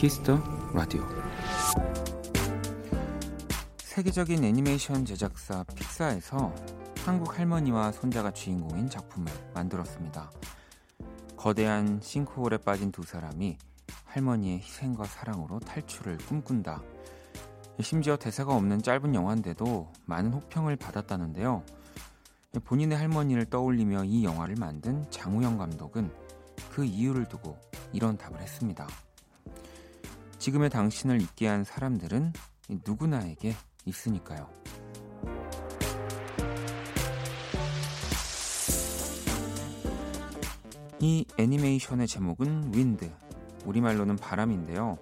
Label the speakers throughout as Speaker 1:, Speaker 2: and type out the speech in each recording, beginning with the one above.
Speaker 1: Kiss the Radio 세계적인 애니메이션 제작사 픽사에서 한국 할머니와 손자가 주인공인 작품을 만들었습니다. 거대한 싱크홀에 빠진 두 사람이 할머니의 희생과 사랑으로 탈출을 꿈꾼다. 심지어 대사가 없는 짧은 영화인데도 많은 호평을 받았다는데요. 본인의 할머니를 떠올리며 이 영화를 만든 장우영 감독은 그 이유를 두고 이런 답을 했습니다. 지금의 당신을 있게 한 사람들은 누구나에게 있으니까요. 이 애니메이션의 제목은 윈드, 우리말로는 바람인데요.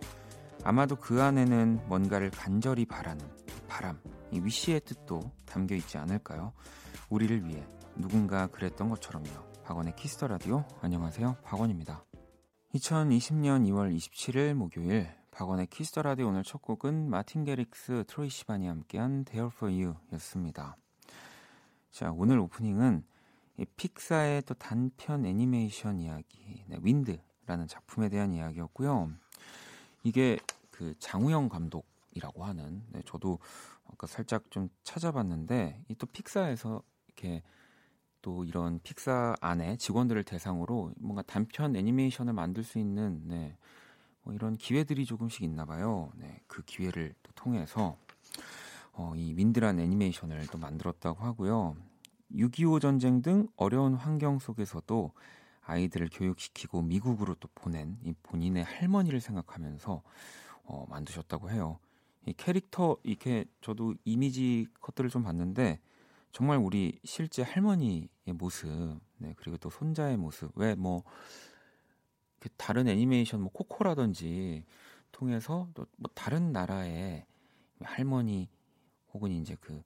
Speaker 1: 아마도 그 안에는 뭔가를 간절히 바라는 바람, 이 위시의 뜻도 담겨 있지 않을까요? 우리를 위해 누군가 그랬던 것처럼요. 박원의 Kiss the Radio 안녕하세요. 박원입니다. 2020년 2월 27일 목요일 박원의 Kiss the Radio 오늘 첫 곡은 마틴 게릭스, 트로이 시반이 함께한 There for You였습니다. 자, 오늘 오프닝은 픽사의 또 단편 애니메이션 이야기, 네, Wind라는 작품에 대한 이야기였고요. 이게 그 장우영 감독이라고 하는, 네, 저도 아까 살짝 좀 찾아봤는데, 이 또 픽사에서 이렇게 또 이런 픽사 안에 직원들을 대상으로 뭔가 단편 애니메이션을 만들 수 있는, 네, 뭐 이런 기회들이 조금씩 있나 봐요. 네, 그 기회를 또 통해서 어, 이 윈드란 애니메이션을 또 만들었다고 하고요. 6.25 전쟁 등 어려운 환경 속에서도 아이들을 교육시키고 미국으로 또 보낸 이 본인의 할머니를 생각하면서 어, 만드셨다고 해요. 이 캐릭터 이렇게 저도 이미지 컷들을 좀 봤는데 정말 우리 실제 할머니의 모습, 네, 그리고 또 손자의 모습, 왜뭐 그 다른 애니메이션 뭐 코코라든지 통해서 또 뭐 다른 나라의 할머니 혹은 이제 그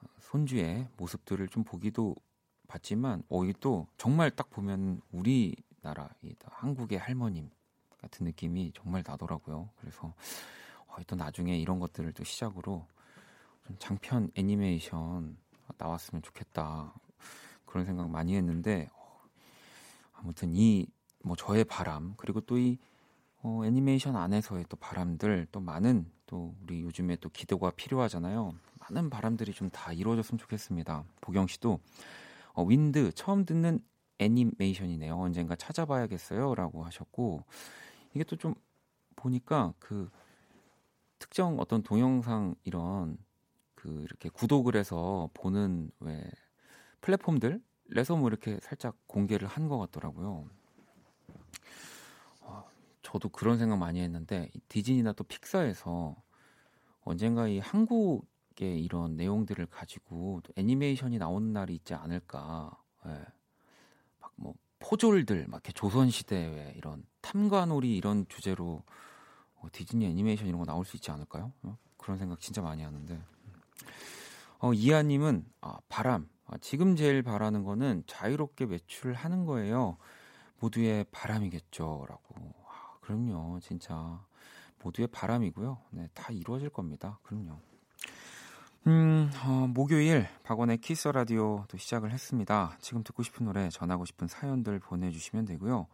Speaker 1: 어, 손주의 모습들을 좀 보기도 봤지만 어 이게 또 정말 딱 보면 우리나라 이 한국의 할머님 같은 느낌이 정말 나더라고요. 그래서 어, 또 나중에 이런 것들을 또 시작으로 좀 장편 애니메이션 나왔으면 좋겠다 그런 생각 많이 했는데 어, 아무튼 이 뭐 저의 바람 그리고 또 이 어, 애니메이션 안에서의 또 바람들 또 많은 또 우리 요즘에 또 기도가 필요하잖아요. 많은 바람들이 좀 다 이루어졌으면 좋겠습니다. 보경 씨도 어, 윈드 처음 듣는 애니메이션이네요. 언젠가 찾아봐야겠어요라고 하셨고 이게 또 좀 보니까 그 특정 어떤 동영상 이런 그 이렇게 구독을 해서 보는 왜 플랫폼들에서 뭐 이렇게 살짝 공개를 한 것 같더라고요. 저도 그런 생각 많이 했는데 디즈니나 또 픽사에서 언젠가 이 한국의 이런 내용들을 가지고 또 애니메이션이 나오는 날이 있지 않을까. 예. 막뭐 포졸들, 막 이렇게 조선 시대 이런 탐관오리 이런 주제로 어, 디즈니 애니메이션 이런 거 나올 수 있지 않을까요? 어? 그런 생각 진짜 많이 하는데. 어, 이하님은 아, 바람. 아, 지금 제일 바라는 거는 자유롭게 매출하는 거예요. 모두의 바람이겠죠라고. 그럼요, 진짜 모두의 바람이고요. 네, 다 이루어질 겁니다. 그럼요. 음, 어, 목요일 박원의 키스 라디오 또 시작을 했습니다. 지금 듣고 싶은 노래, 전하고 싶은 사연들 보내주시면 되고요.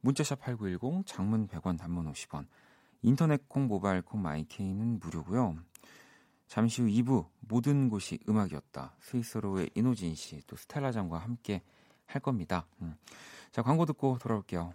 Speaker 1: 문자샵 8910, 장문 100원, 단문 50원, 인터넷 콩, 모바일 콩, 마이케이는 무료고요. 잠시 후 2부 모든 곳이 음악이었다. 스위트 소로우의 인호진 씨, 또 스텔라장과 함께 할 겁니다. 음. 자, 광고 듣고 돌아올게요.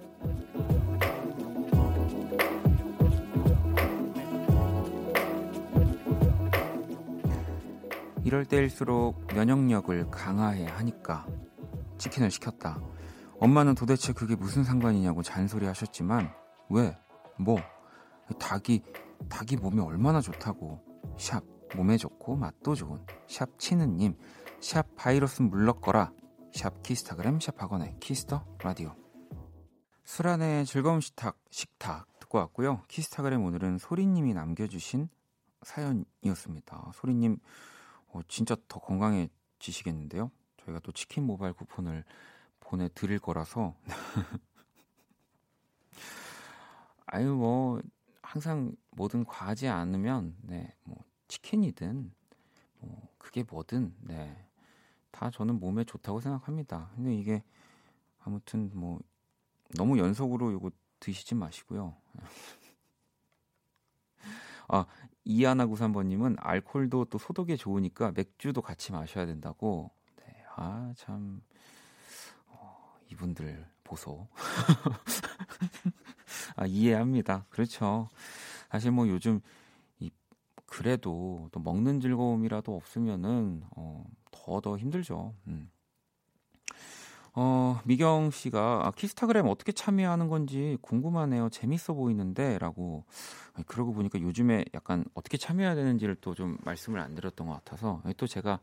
Speaker 1: 이럴 때일수록 면역력을 강화해야 하니까 치킨을 시켰다. 엄마는 도대체 그게 무슨 상관이냐고 잔소리 하셨지만 왜? 뭐? 닭이 닭이 몸에 얼마나 좋다고. 샵 몸에 좋고 맛도 좋은 샵 치느님 샵 바이러스 물러거라 샵 키스타그램 샵 박원의 Kiss the Radio 수란의 즐거운 식탁, 식탁 듣고 왔고요. 키스타그램 오늘은 소리님이 남겨주신 사연이었습니다. 소리님, 어, 진짜 더 건강해지시겠는데요? 저희가 또 치킨 모바일 쿠폰을 보내드릴 거라서. 아유, 뭐, 항상 뭐든 과하지 않으면, 네, 뭐, 치킨이든, 뭐, 그게 뭐든, 네, 다 저는 몸에 좋다고 생각합니다. 근데 이게, 아무튼 뭐, 너무 연속으로 이거 드시지 마시고요. 아, 이하나93번님은 알콜도 또 소독에 좋으니까 맥주도 같이 마셔야 된다고. 네, 아, 참. 어, 이분들 보소. 아, 이해합니다. 그렇죠. 사실 뭐 요즘 이 그래도 또 먹는 즐거움이라도 없으면은 어, 더더 힘들죠. 음. 어, 미경 씨가 아, 키스타그램 어떻게 참여하는 건지 궁금하네요. 재밌어 보이는데라고. 그러고 보니까 요즘에 약간 어떻게 참여해야 되는지를 또 좀 말씀을 안 드렸던 것 같아서 또 제가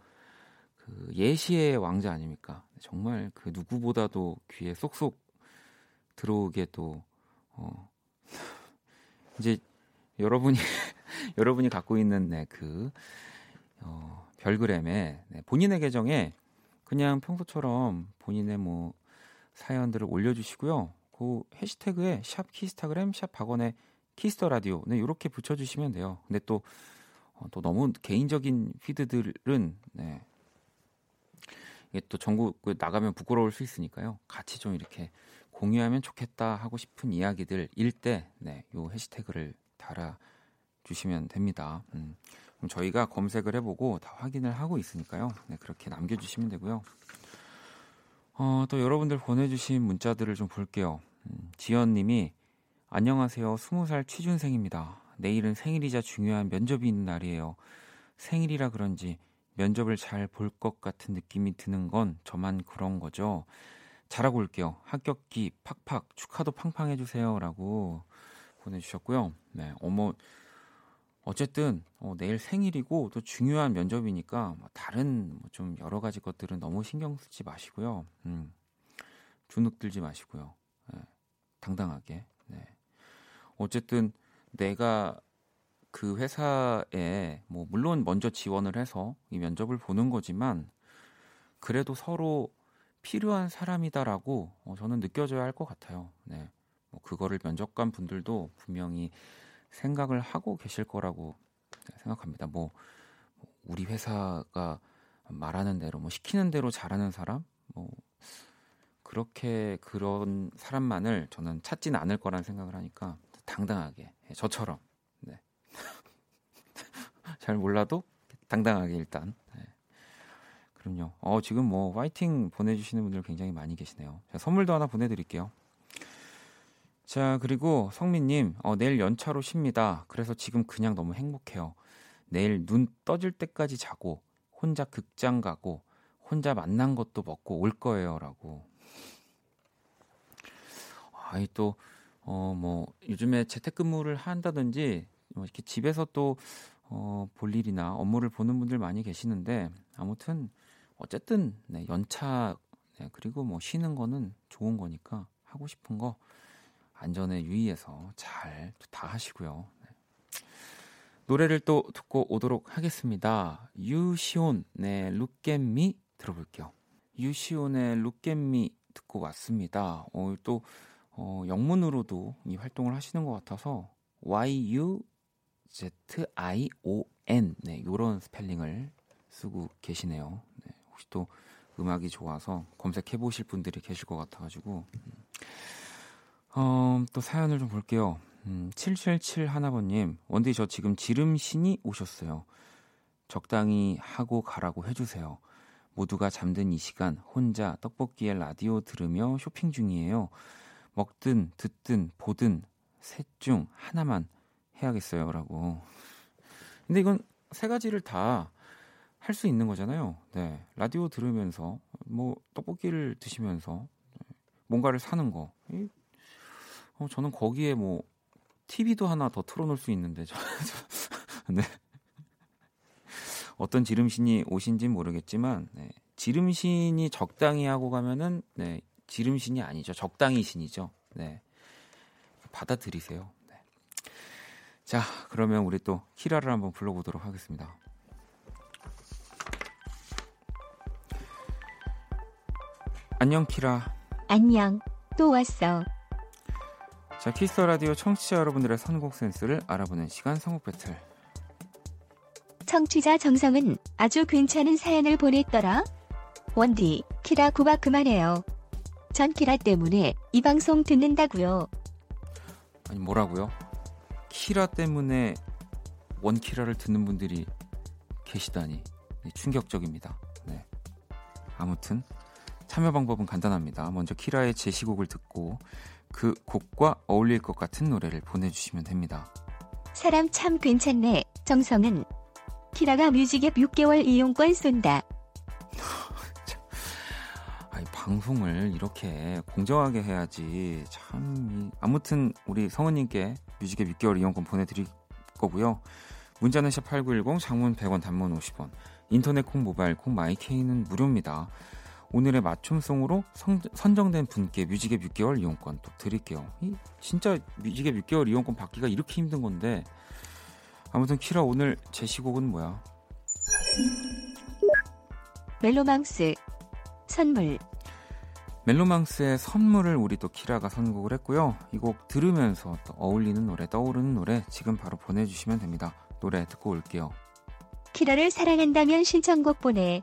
Speaker 1: 그 예시의 왕자 아닙니까? 정말 그 누구보다도 귀에 쏙쏙 들어오게 또 어, 이제 여러분이 여러분이 갖고 있는 네, 그 어, 별그램에 네, 본인의 계정에 그냥 평소처럼 본인의 뭐 사연들을 올려주시고요. 그 해시태그에 샵 키스타그램 샵 박원의 Kiss the Radio 네 이렇게 붙여주시면 돼요. 근데 또 어, 또 너무 개인적인 피드들은 네 이게 또 전국 나가면 부끄러울 수 있으니까요. 같이 좀 이렇게 공유하면 좋겠다 하고 싶은 이야기들 일 때 네, 요 해시태그를 달아 주시면 됩니다. 음. 저희가 검색을 해보고 다 확인을 하고 있으니까요. 네, 그렇게 남겨주시면 되고요. 어, 또 여러분들 보내주신 문자들을 좀 볼게요. 음, 지연님이 안녕하세요. 20살 취준생입니다. 내일은 생일이자 중요한 면접이 있는 날이에요. 생일이라 그런지 면접을 잘 볼 것 같은 느낌이 드는 건 저만 그런 거죠. 잘하고 올게요. 합격기 팍팍 축하도 팡팡 해주세요라고 보내주셨고요. 네, 어머 어쨌든 어, 내일 생일이고 또 중요한 면접이니까 뭐 다른 뭐 좀 여러 가지 것들은 너무 신경 쓰지 마시고요. 음, 주눅 들지 마시고요. 네, 당당하게. 네. 어쨌든 내가 그 회사에 뭐 물론 먼저 지원을 해서 이 면접을 보는 거지만 그래도 서로 필요한 사람이다라고 어, 저는 느껴져야 할 것 같아요. 네. 뭐 그거를 면접관 분들도 분명히 생각을 하고 계실 거라고 생각합니다. 뭐 우리 회사가 말하는 대로 뭐 시키는 대로 잘하는 사람 뭐 그렇게 그런 사람만을 저는 찾지는 않을 거라는 생각을 하니까 당당하게 예, 저처럼 네. 잘 몰라도 당당하게 일단 네. 그럼요. 어 지금 뭐 화이팅 보내주시는 분들 굉장히 많이 계시네요. 제가 선물도 하나 보내드릴게요. 자, 그리고 성민님, 어, 내일 연차로 쉽니다. 그래서 지금 그냥 너무 행복해요. 내일 눈 떠질 때까지 자고, 혼자 극장 가고, 혼자 만난 것도 먹고 올 거예요. 라고. 아이, 또, 어, 뭐, 요즘에 재택근무를 한다든지, 뭐 이렇게 집에서 또, 어, 볼 일이나 업무를 보는 분들 많이 계시는데, 아무튼, 어쨌든, 네, 연차, 네, 그리고 뭐 쉬는 거는 좋은 거니까 하고 싶은 거 안전에 유의해서 잘 다 하시고요. 네. 노래를 또 듣고 오도록 하겠습니다. 유지온 네 Look at Me 들어볼게요. 유지온의 Look at Me 듣고 왔습니다. 오늘 또 어, 영문으로도 이 활동을 하시는 것 같아서 Y U Z I O N 네 이런 스펠링을 쓰고 계시네요. 네, 혹시 또 음악이 좋아서 검색해 보실 분들이 계실 것 같아가지고 음. 어, 또 사연을 좀 볼게요. 음, 777 하나번님, 원디 저 지금 지름신이 오셨어요. 적당히 하고 가라고 해주세요. 모두가 잠든 이 시간 혼자 떡볶이에 라디오 들으며 쇼핑 중이에요. 먹든 듣든 보든 셋 중 하나만 해야겠어요. 라고. 근데 이건 세 가지를 다 할 수 있는 거잖아요. 네. 라디오 들으면서, 뭐, 떡볶이를 드시면서, 뭔가를 사는 거. 어, 저는 거기에 뭐 TV도 하나 더 틀어놓을 수 있는데 저, 저 네. 어떤 지름신이 오신진 모르겠지만 네. 지름신이 적당히 하고 가면은 네, 지름신이 아니죠 적당히 신이죠 네. 받아들이세요. 네. 자, 그러면 우리 또 키라를 한번 불러보도록 하겠습니다. 안녕 키라.
Speaker 2: 안녕. 또 왔어.
Speaker 1: 자, 키스 라디오 청취자 여러분들의 선곡 센스를 알아보는 시간 선곡 배틀.
Speaker 2: 청취자 정성은 아주 괜찮은 사연을 보냈더라. 원디, 키라 구박 그만해요. 전 키라 때문에 이 방송 듣는다고요.
Speaker 1: 아니 뭐라고요? 키라 때문에 원키라를 듣는 분들이 계시다니 네, 충격적입니다. 네. 아무튼 참여 방법은 간단합니다. 먼저 키라의 제시곡을 듣고 그 곡과 어울릴 것 같은 노래를 보내주시면 됩니다.
Speaker 2: 사람 참 괜찮네. 정성은 키라가 뮤직앱 6개월 이용권 쏜다.
Speaker 1: 아니, 방송을 이렇게 공정하게 해야지 참 아무튼 우리 성은님께 뮤직앱 6개월 이용권 보내드릴 거고요. 문자는 샵8910 장문 100원 단문 50원 인터넷 콩 모바일 콩 마이케이는 무료입니다. 오늘의 맞춤송으로 성, 선정된 분께 뮤직앱 6개월 이용권 또 드릴게요. 이, 진짜 뮤직앱 6개월 이용권 받기가 이렇게 힘든 건데 아무튼 키라 오늘 제시곡은 뭐야?
Speaker 2: 멜로망스 선물
Speaker 1: 멜로망스의 선물을 우리 또 키라가 선곡을 했고요. 이 곡 들으면서 또 어울리는 노래, 떠오르는 노래 지금 바로 보내주시면 됩니다. 노래 듣고 올게요.
Speaker 2: 키라를 사랑한다면 신청곡 보내.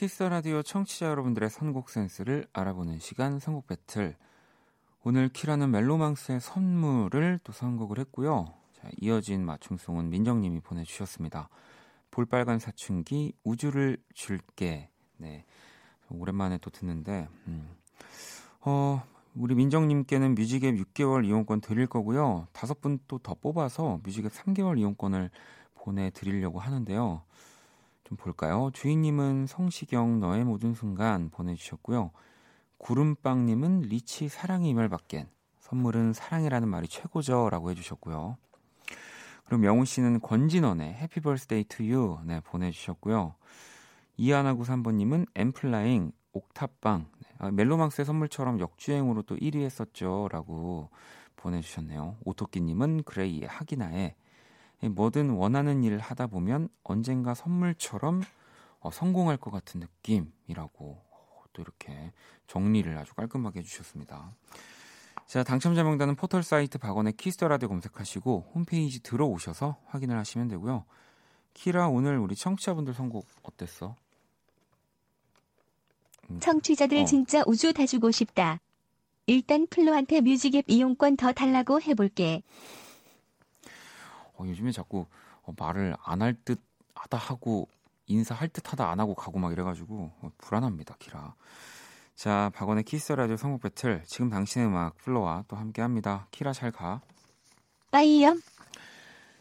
Speaker 2: 키스 라디오
Speaker 1: 청취자 여러분들의 선곡 센스를 알아보는 시간 선곡 배틀. 오늘 키라는 멜로망스의 선물을 또 선곡을 했고요. 자, 이어진 맞춤송은 민정님이 보내주셨습니다. 볼빨간 사춘기 우주를 줄게. 네, 오랜만에 또 듣는데, 음. 어, 우리 민정님께는 뮤직앱 6개월 이용권 드릴 거고요. 다섯 분 또 더 뽑아서 뮤직앱 3개월 이용권을 보내드리려고 하는데요. 좀 볼까요? 주인님은 성시경 너의 모든 순간 보내주셨고요. 구름빵님은 리치 사랑해 이 말밖엔 선물은 사랑이라는 말이 최고죠라고 해주셨고요. 그럼 명훈 씨는 권진원의 Happy Birthday to You 네, 보내주셨고요. 이하나구 3번님은 엔플라잉 옥탑방 네, 아, 멜로망스의 선물처럼 역주행으로 또 1위 했었죠라고 보내주셨네요. 오토끼님은 그레이의 하기나 해 뭐든 원하는 일을 하다 보면 언젠가 선물처럼 어, 성공할 것 같은 느낌이라고 어, 또 이렇게 정리를 아주 깔끔하게 해주셨습니다. 자, 당첨자 명단은 포털 사이트 박원의 Kiss the Radio 검색하시고 홈페이지 들어오셔서 확인을 하시면 되고요. 키라 오늘 우리 청취자분들 선곡 어땠어?
Speaker 2: 음. 청취자들 어. 진짜 우주 다 주고 싶다. 일단 플로한테 뮤직앱 이용권 더 달라고 해볼게.
Speaker 1: 어, 요즘에 자꾸 어, 말을 안 할 듯 하다 하고 인사할 듯 하다 안 하고 가고 막 이래가지고 어, 불안합니다, 키라. 자, 박원의 키스 라디오 선곡 배틀. 지금 당신의 음악 플로와 또 함께 합니다. 키라 잘 가.
Speaker 2: 빠이요.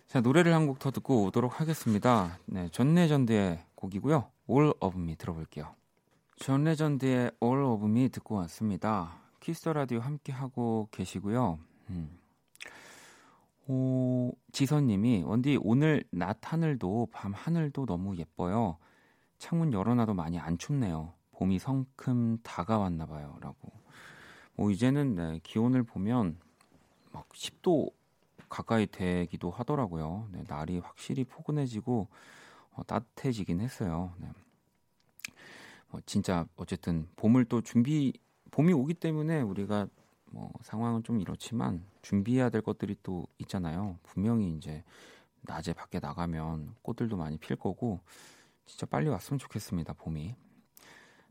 Speaker 1: 자, 노래를 한 곡 더 듣고 오도록 하겠습니다. 네, 존 레전드의 곡이고요. All of Me 들어볼게요. 존 레전드의 All of Me 듣고 왔습니다. 키스 라디오 함께 하고 계시고요. 음. 오, 지선님이 원디 오늘 낮 하늘도 밤 하늘도 너무 예뻐요. 창문 열어놔도 많이 안 춥네요. 봄이 성큼 다가왔나 봐요라고. 뭐 이제는 네, 기온을 보면 막 10도 가까이 되기도 하더라고요. 네, 날이 확실히 포근해지고 어, 따뜻해지긴 했어요. 네. 어, 진짜 어쨌든 봄을 또 준비 봄이 오기 때문에 우리가 뭐 상황은 좀 이렇지만 준비해야 될 것들이 또 있잖아요. 분명히 이제 낮에 밖에 나가면 꽃들도 많이 필 거고 진짜 빨리 왔으면 좋겠습니다. 봄이.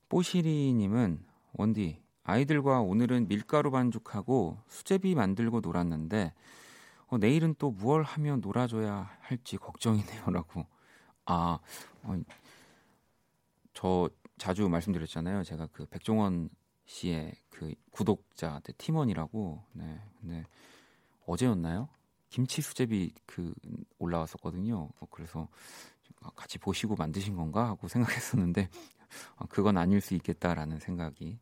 Speaker 1: 뽀시리 님은 원디 아이들과 오늘은 밀가루 반죽하고 수제비 만들고 놀았는데 어, 내일은 또 무얼 하면 놀아줘야 할지 걱정이네요라고. 아, 어, 저 자주 말씀드렸잖아요. 제가 그 백종원 씨의 그 구독자 팀원이라고. 네. 근데 어제였나요? 김치 수제비 그 올라왔었거든요. 어, 그래서 같이 보시고 만드신 건가 하고 생각했었는데 어, 그건 아닐 수 있겠다라는 생각이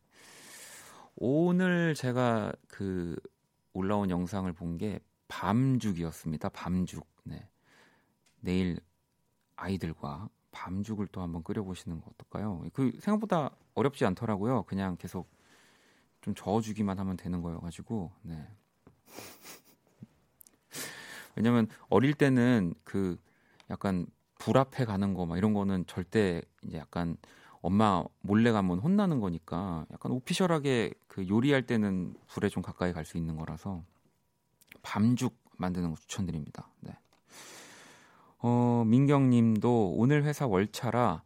Speaker 1: 오늘 제가 그 올라온 영상을 본 게 밤죽이었습니다. 밤죽. 네. 내일 아이들과 밤죽을 또 한번 끓여 보시는 거 어떨까요? 그 생각보다 어렵지 않더라고요. 그냥 계속 좀 저어주기만 하면 되는 거여가지고, 네. 왜냐면 어릴 때는 그 약간 불 앞에 가는 거 막 이런 거는 절대 이제 약간 엄마 몰래 가면 혼나는 거니까 약간 오피셜하게 그 요리할 때는 불에 좀 가까이 갈 수 있는 거라서 밤죽 만드는 거 추천드립니다. 네. 어, 민경 님도 오늘 회사 월차라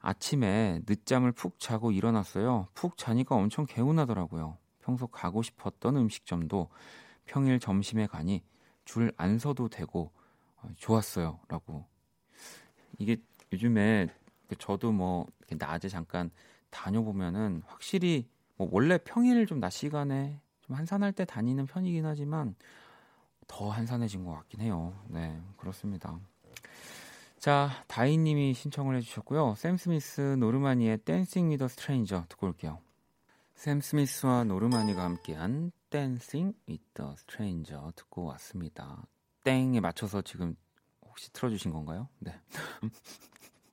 Speaker 1: 아침에 늦잠을 푹 자고 일어났어요. 푹 자니까 엄청 개운하더라고요. 평소 가고 싶었던 음식점도 평일 점심에 가니 줄 안 서도 되고 어, 좋았어요.라고 이게 요즘에 그 저도 뭐 낮에 잠깐 다녀보면은 확실히 뭐 원래 평일 좀 낮 시간에 좀 한산할 때 다니는 편이긴 하지만 더 한산해진 것 같긴 해요. 네, 그렇습니다. 자, 다이님이 신청을 해주셨고요. 샘 스미스 노르마니의 Dancing With A Stranger 듣고 올게요. 샘 스미스와 노르마니가 함께한 Dancing With A Stranger 듣고 왔습니다. 땡에 맞춰서 지금 혹시 틀어주신 건가요? 네.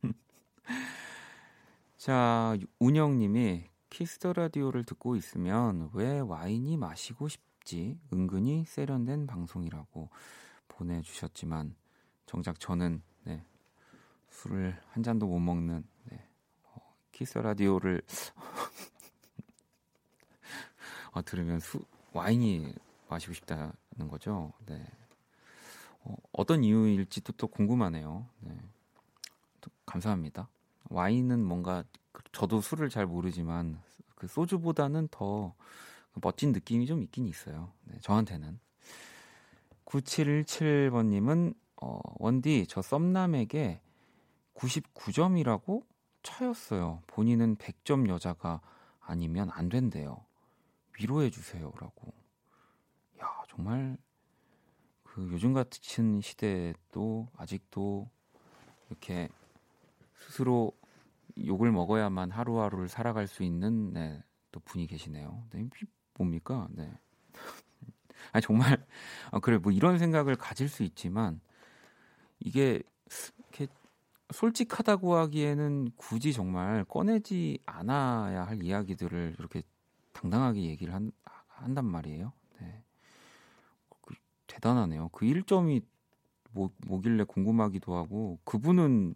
Speaker 1: 자, 운영님이 키스 더 라디오를 듣고 있으면 왜 와인이 마시고 싶지? 은근히 세련된 방송이라고 보내주셨지만 정작 저는 네, 술을 한 잔도 못 먹는 네, 어, 키스 라디오를 어, 들으면 수, 와인이 마시고 싶다는 거죠. 네. 어, 어떤 이유일지도 또 궁금하네요. 네. 또 감사합니다. 와인은 뭔가 그 저도 술을 잘 모르지만 그 소주보다는 더그 멋진 느낌이 좀 있긴 있어요. 네, 저한테는. 9717번님은 어, 원디 저 썸남에게 99점이라고 차였어요. 본인은 100점 여자가 아니면 안 된대요. 위로해 주세요라고. 야 정말 그 요즘 같은 시대에도 아직도 이렇게 스스로 욕을 먹어야만 하루하루를 살아갈 수 있는 네, 또 분이 계시네요. 네, 뭡니까? 네. 아니 정말 아, 그래 뭐 이런 생각을 가질 수 있지만 이게 이렇게 솔직하다고 하기에는 굳이 정말 꺼내지 않아야 할 이야기들을 이렇게 당당하게 얘기를 한, 한단 말이에요. 네. 그, 대단하네요. 그 1점이 뭐, 뭐길래 궁금하기도 하고 그분은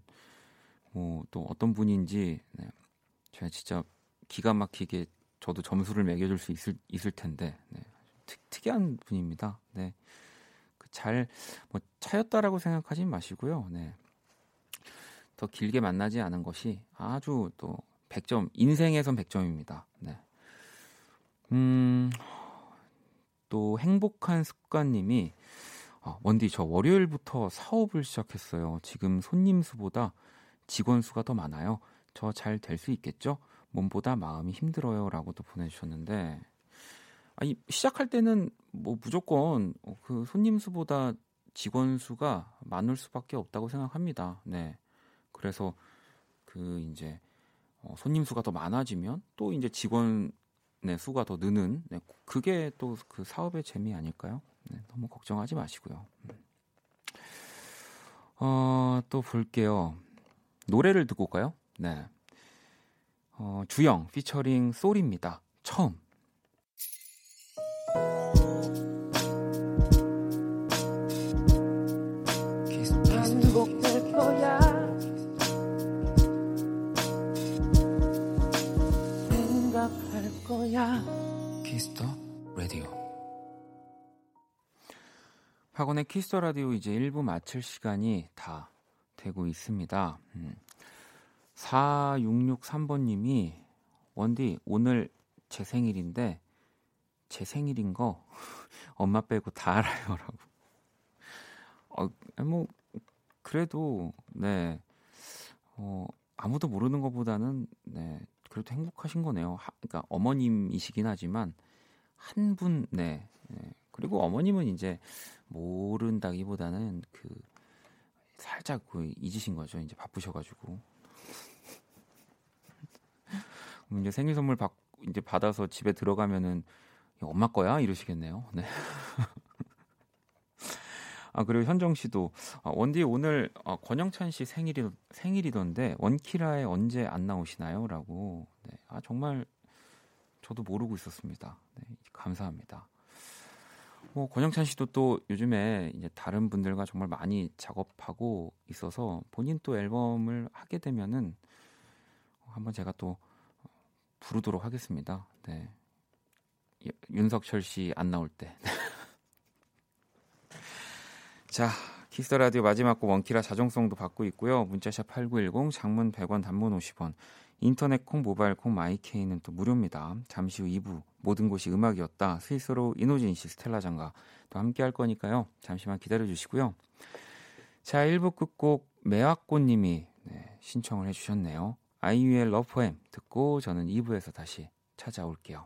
Speaker 1: 뭐 또 어떤 분인지 네. 제가 진짜 기가 막히게 저도 점수를 매겨줄 수 있을, 있을 텐데 네. 특, 특이한 분입니다. 네. 그 잘뭐 차였다라고 생각하지 마시고요. 네. 더 길게 만나지 않은 것이 아주 또 100점 인생에선 100점입니다. 네. 음. 또 행복한 습관님이 아, 원디 저 월요일부터 사업을 시작했어요. 지금 손님 수보다 직원 수가 더 많아요. 저 잘 될 수 있겠죠? 몸보다 마음이 힘들어요라고 도 보내주셨는데 아니 시작할 때는 뭐 무조건 그 손님 수보다 직원 수가 많을 수밖에 없다고 생각합니다. 네. 그래서 그 이제 어, 손님 수가 더 많아지면 또 이제 직원의 수가 더 느는 네, 그게 또 그 사업의 재미 아닐까요? 네, 너무 걱정하지 마시고요. 음. 어, 또 볼게요. 노래를 듣고 올까요? 네. 어, 주영 피처링 소리입니다. 처음. 거야. 키스터 라디오. 학원의 키스터 라디오 이제 1부 마칠 시간이 다 되고 있습니다. 음. 4663번 님이 원디 오늘 제 생일인데 제 생일인 거 엄마 빼고 다 알아요라고. 어, 뭐 그래도 네. 어, 아무도 모르는 것보다는 네. 그래도 행복하신 거네요. 하, 그러니까 어머님이시긴 하지만 한 분, 네, 네. 그리고 어머님은 이제 모른다기보다는 그 살짝 그 잊으신 거죠. 이제 바쁘셔가지고. 이제 생일 선물 받 이제 받아서 집에 들어가면은 엄마 거야 이러시겠네요. 네. 아 그리고 현정 씨도 아, 원디 오늘 아, 권영찬 씨 생일이 생일이던데 원키라에 언제 안 나오시나요?라고. 네. 아 정말 저도 모르고 있었습니다. 네, 감사합니다. 뭐 권영찬 씨도 또 요즘에 이제 다른 분들과 정말 많이 작업하고 있어서 본인 또 앨범을 하게 되면은 한번 제가 또 부르도록 하겠습니다. 네. 윤석철 씨 안 나올 때. 자, 키스 라디오 마지막 곡 원키라 자정송도 받고 있고요. 문자샵 8910 장문 100원 단문 50원. 인터넷 콩 모바일 콩 마이케이는 또 무료입니다. 잠시 후 2부 모든 곳이 음악이었다. 스위스로 이노진 씨 스텔라 장가 또 함께 할 거니까요. 잠시만 기다려 주시고요. 자, 1부 끝곡 매화꽃 님이 네, 신청을 해 주셨네요. 아이유의 러프엠 듣고 저는 2부에서 다시 찾아올게요.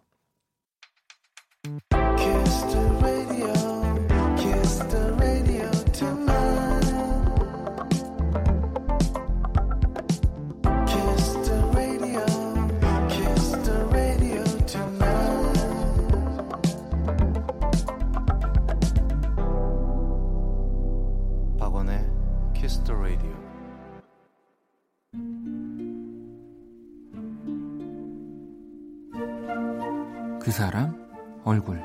Speaker 1: 그 사람 얼굴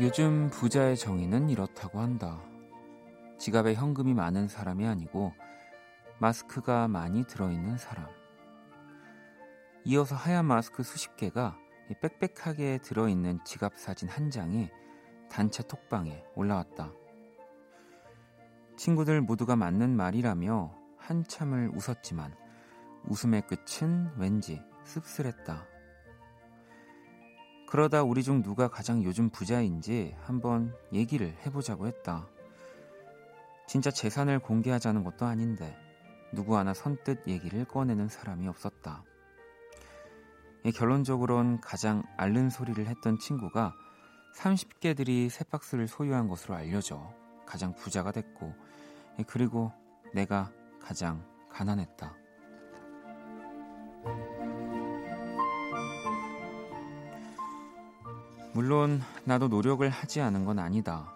Speaker 1: 요즘 부자의 정의는 이렇다고 한다. 지갑에 현금이 많은 사람이 아니고 마스크가 많이 들어있는 사람. 이어서 하얀 마스크 수십 개가 빽빽하게 들어있는 지갑 사진 한 장이 단체 톡방에 올라왔다. 친구들 모두가 맞는 말이라며 한참을 웃었지만 웃음의 끝은 왠지 씁쓸했다. 그러다 우리 중 누가 가장 요즘 부자인지 한번 얘기를 해보자고 했다. 진짜 재산을 공개하자는 것도 아닌데 누구 하나 선뜻 얘기를 꺼내는 사람이 없었다. 결론적으론 가장 앓는 소리를 했던 친구가 30개들이 새 박스를 소유한 것으로 알려져 가장 부자가 됐고 그리고 내가 가장 가난했다. 물론 나도 노력을 하지 않은 건 아니다.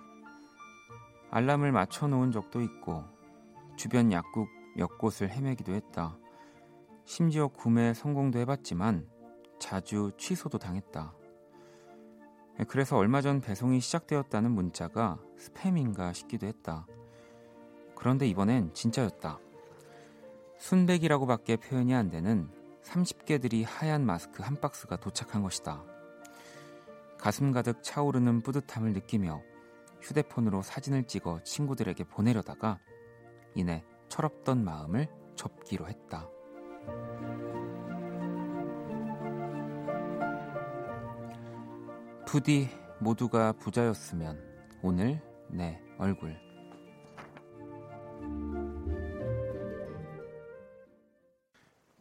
Speaker 1: 알람을 맞춰 놓은 적도 있고 주변 약국 몇 곳을 헤매기도 했다. 심지어 구매 성공도 해봤지만 자주 취소도 당했다. 그래서 얼마 전 배송이 시작되었다는 문자가 스팸인가 싶기도 했다. 그런데 이번엔 진짜였다. 순백이라고밖에 표현이 안 되는 30개들이 하얀 마스크 한 박스가 도착한 것이다. 가슴 가득 차오르는 뿌듯함을 느끼며 휴대폰으로 사진을 찍어 친구들에게 보내려다가 이내 철없던 마음을 접기로 했다. 부디 모두가 부자였으면 오늘 내 얼굴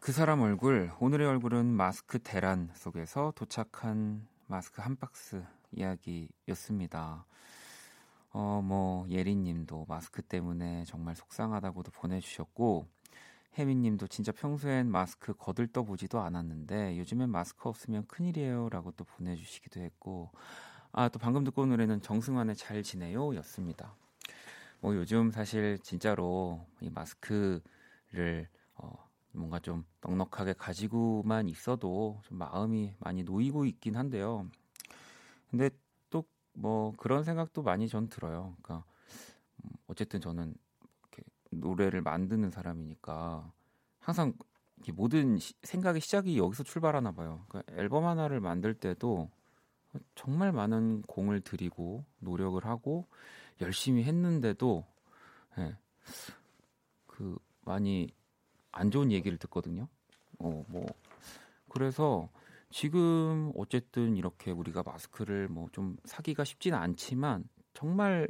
Speaker 1: 그 사람 얼굴, 오늘의 얼굴은 마스크 대란 속에서 도착한 마스크 한 박스 이야기였습니다. 어, 뭐, 예린 님도 마스크 때문에 정말 속상하다고도 보내 주셨고, 혜민 님도 진짜 평소엔 마스크 거들떠 보지도 않았는데, 요즘엔 마스크 없으면 큰일이에요. 라고 또 보내주시기도 했고, 아, 또 방금 듣고 온 노래는 정승환의 잘 지내요. 였습니다. 뭐 요즘 사실 진짜로 이 마스크를 어, 뭔가 좀 넉넉하게 가지고만 있어도 좀 마음이 많이 놓이고 있긴 한데요. 근데 또 뭐 그런 생각도 많이 전 들어요. 그러니까 음, 어쨌든 저는 노래를 만드는 사람이니까 항상 모든 시, 생각의 시작이 여기서 출발하나 봐요. 그러니까 앨범 하나를 만들 때도 정말 많은 공을 들이고 노력을 하고 열심히 했는데도 예, 그 많이 안 좋은 얘기를 듣거든요. 어, 뭐 그래서 지금 어쨌든 이렇게 우리가 마스크를 뭐 좀 사기가 쉽지는 않지만 정말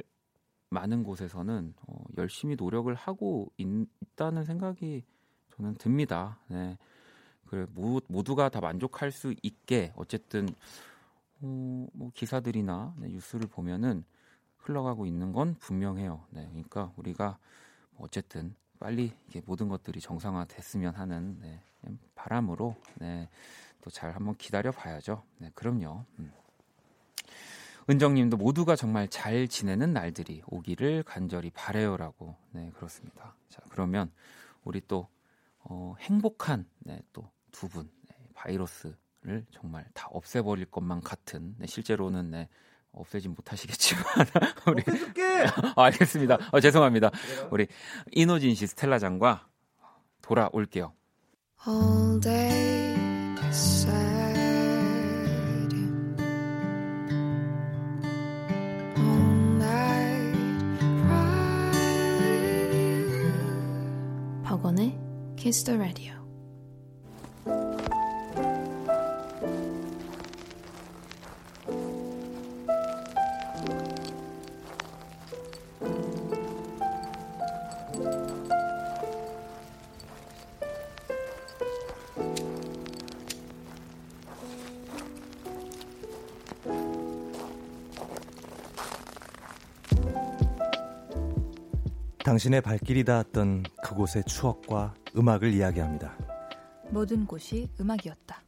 Speaker 1: 많은 곳에서는 어, 열심히 노력을 하고 있, 다는 생각이 저는 듭니다. 네. 그래 모두가 다 만족할 수 있게 어쨌든 어, 뭐 기사들이나 네, 뉴스를 보면은 흘러가고 있는 건 분명해요. 네, 그러니까 우리가 뭐 어쨌든 빨리 이게 모든 것들이 정상화됐으면 하는 네, 바람으로 네, 또 잘 한번 기다려 봐야죠. 네, 그럼요. 음. 은정님도 모두가 정말 잘 지내는 날들이 오기를 간절히 바래요라고 네 그렇습니다. 자 그러면 우리 또 어, 행복한 네, 또두 분 네, 바이러스를 정말 다 없애버릴 것만 같은 네, 실제로는 네, 없애진 못하시겠지만
Speaker 3: 우리 없애줄게.
Speaker 1: 아, 알겠습니다. 어, 죄송합니다. 우리 이노진 씨 스텔라장과 돌아올게요. Kiss the Radio.
Speaker 3: 당신의 발길이 닿았던 그곳의 추억과 음악을 이야기합니다.
Speaker 4: 모든 곳이 음악이었다.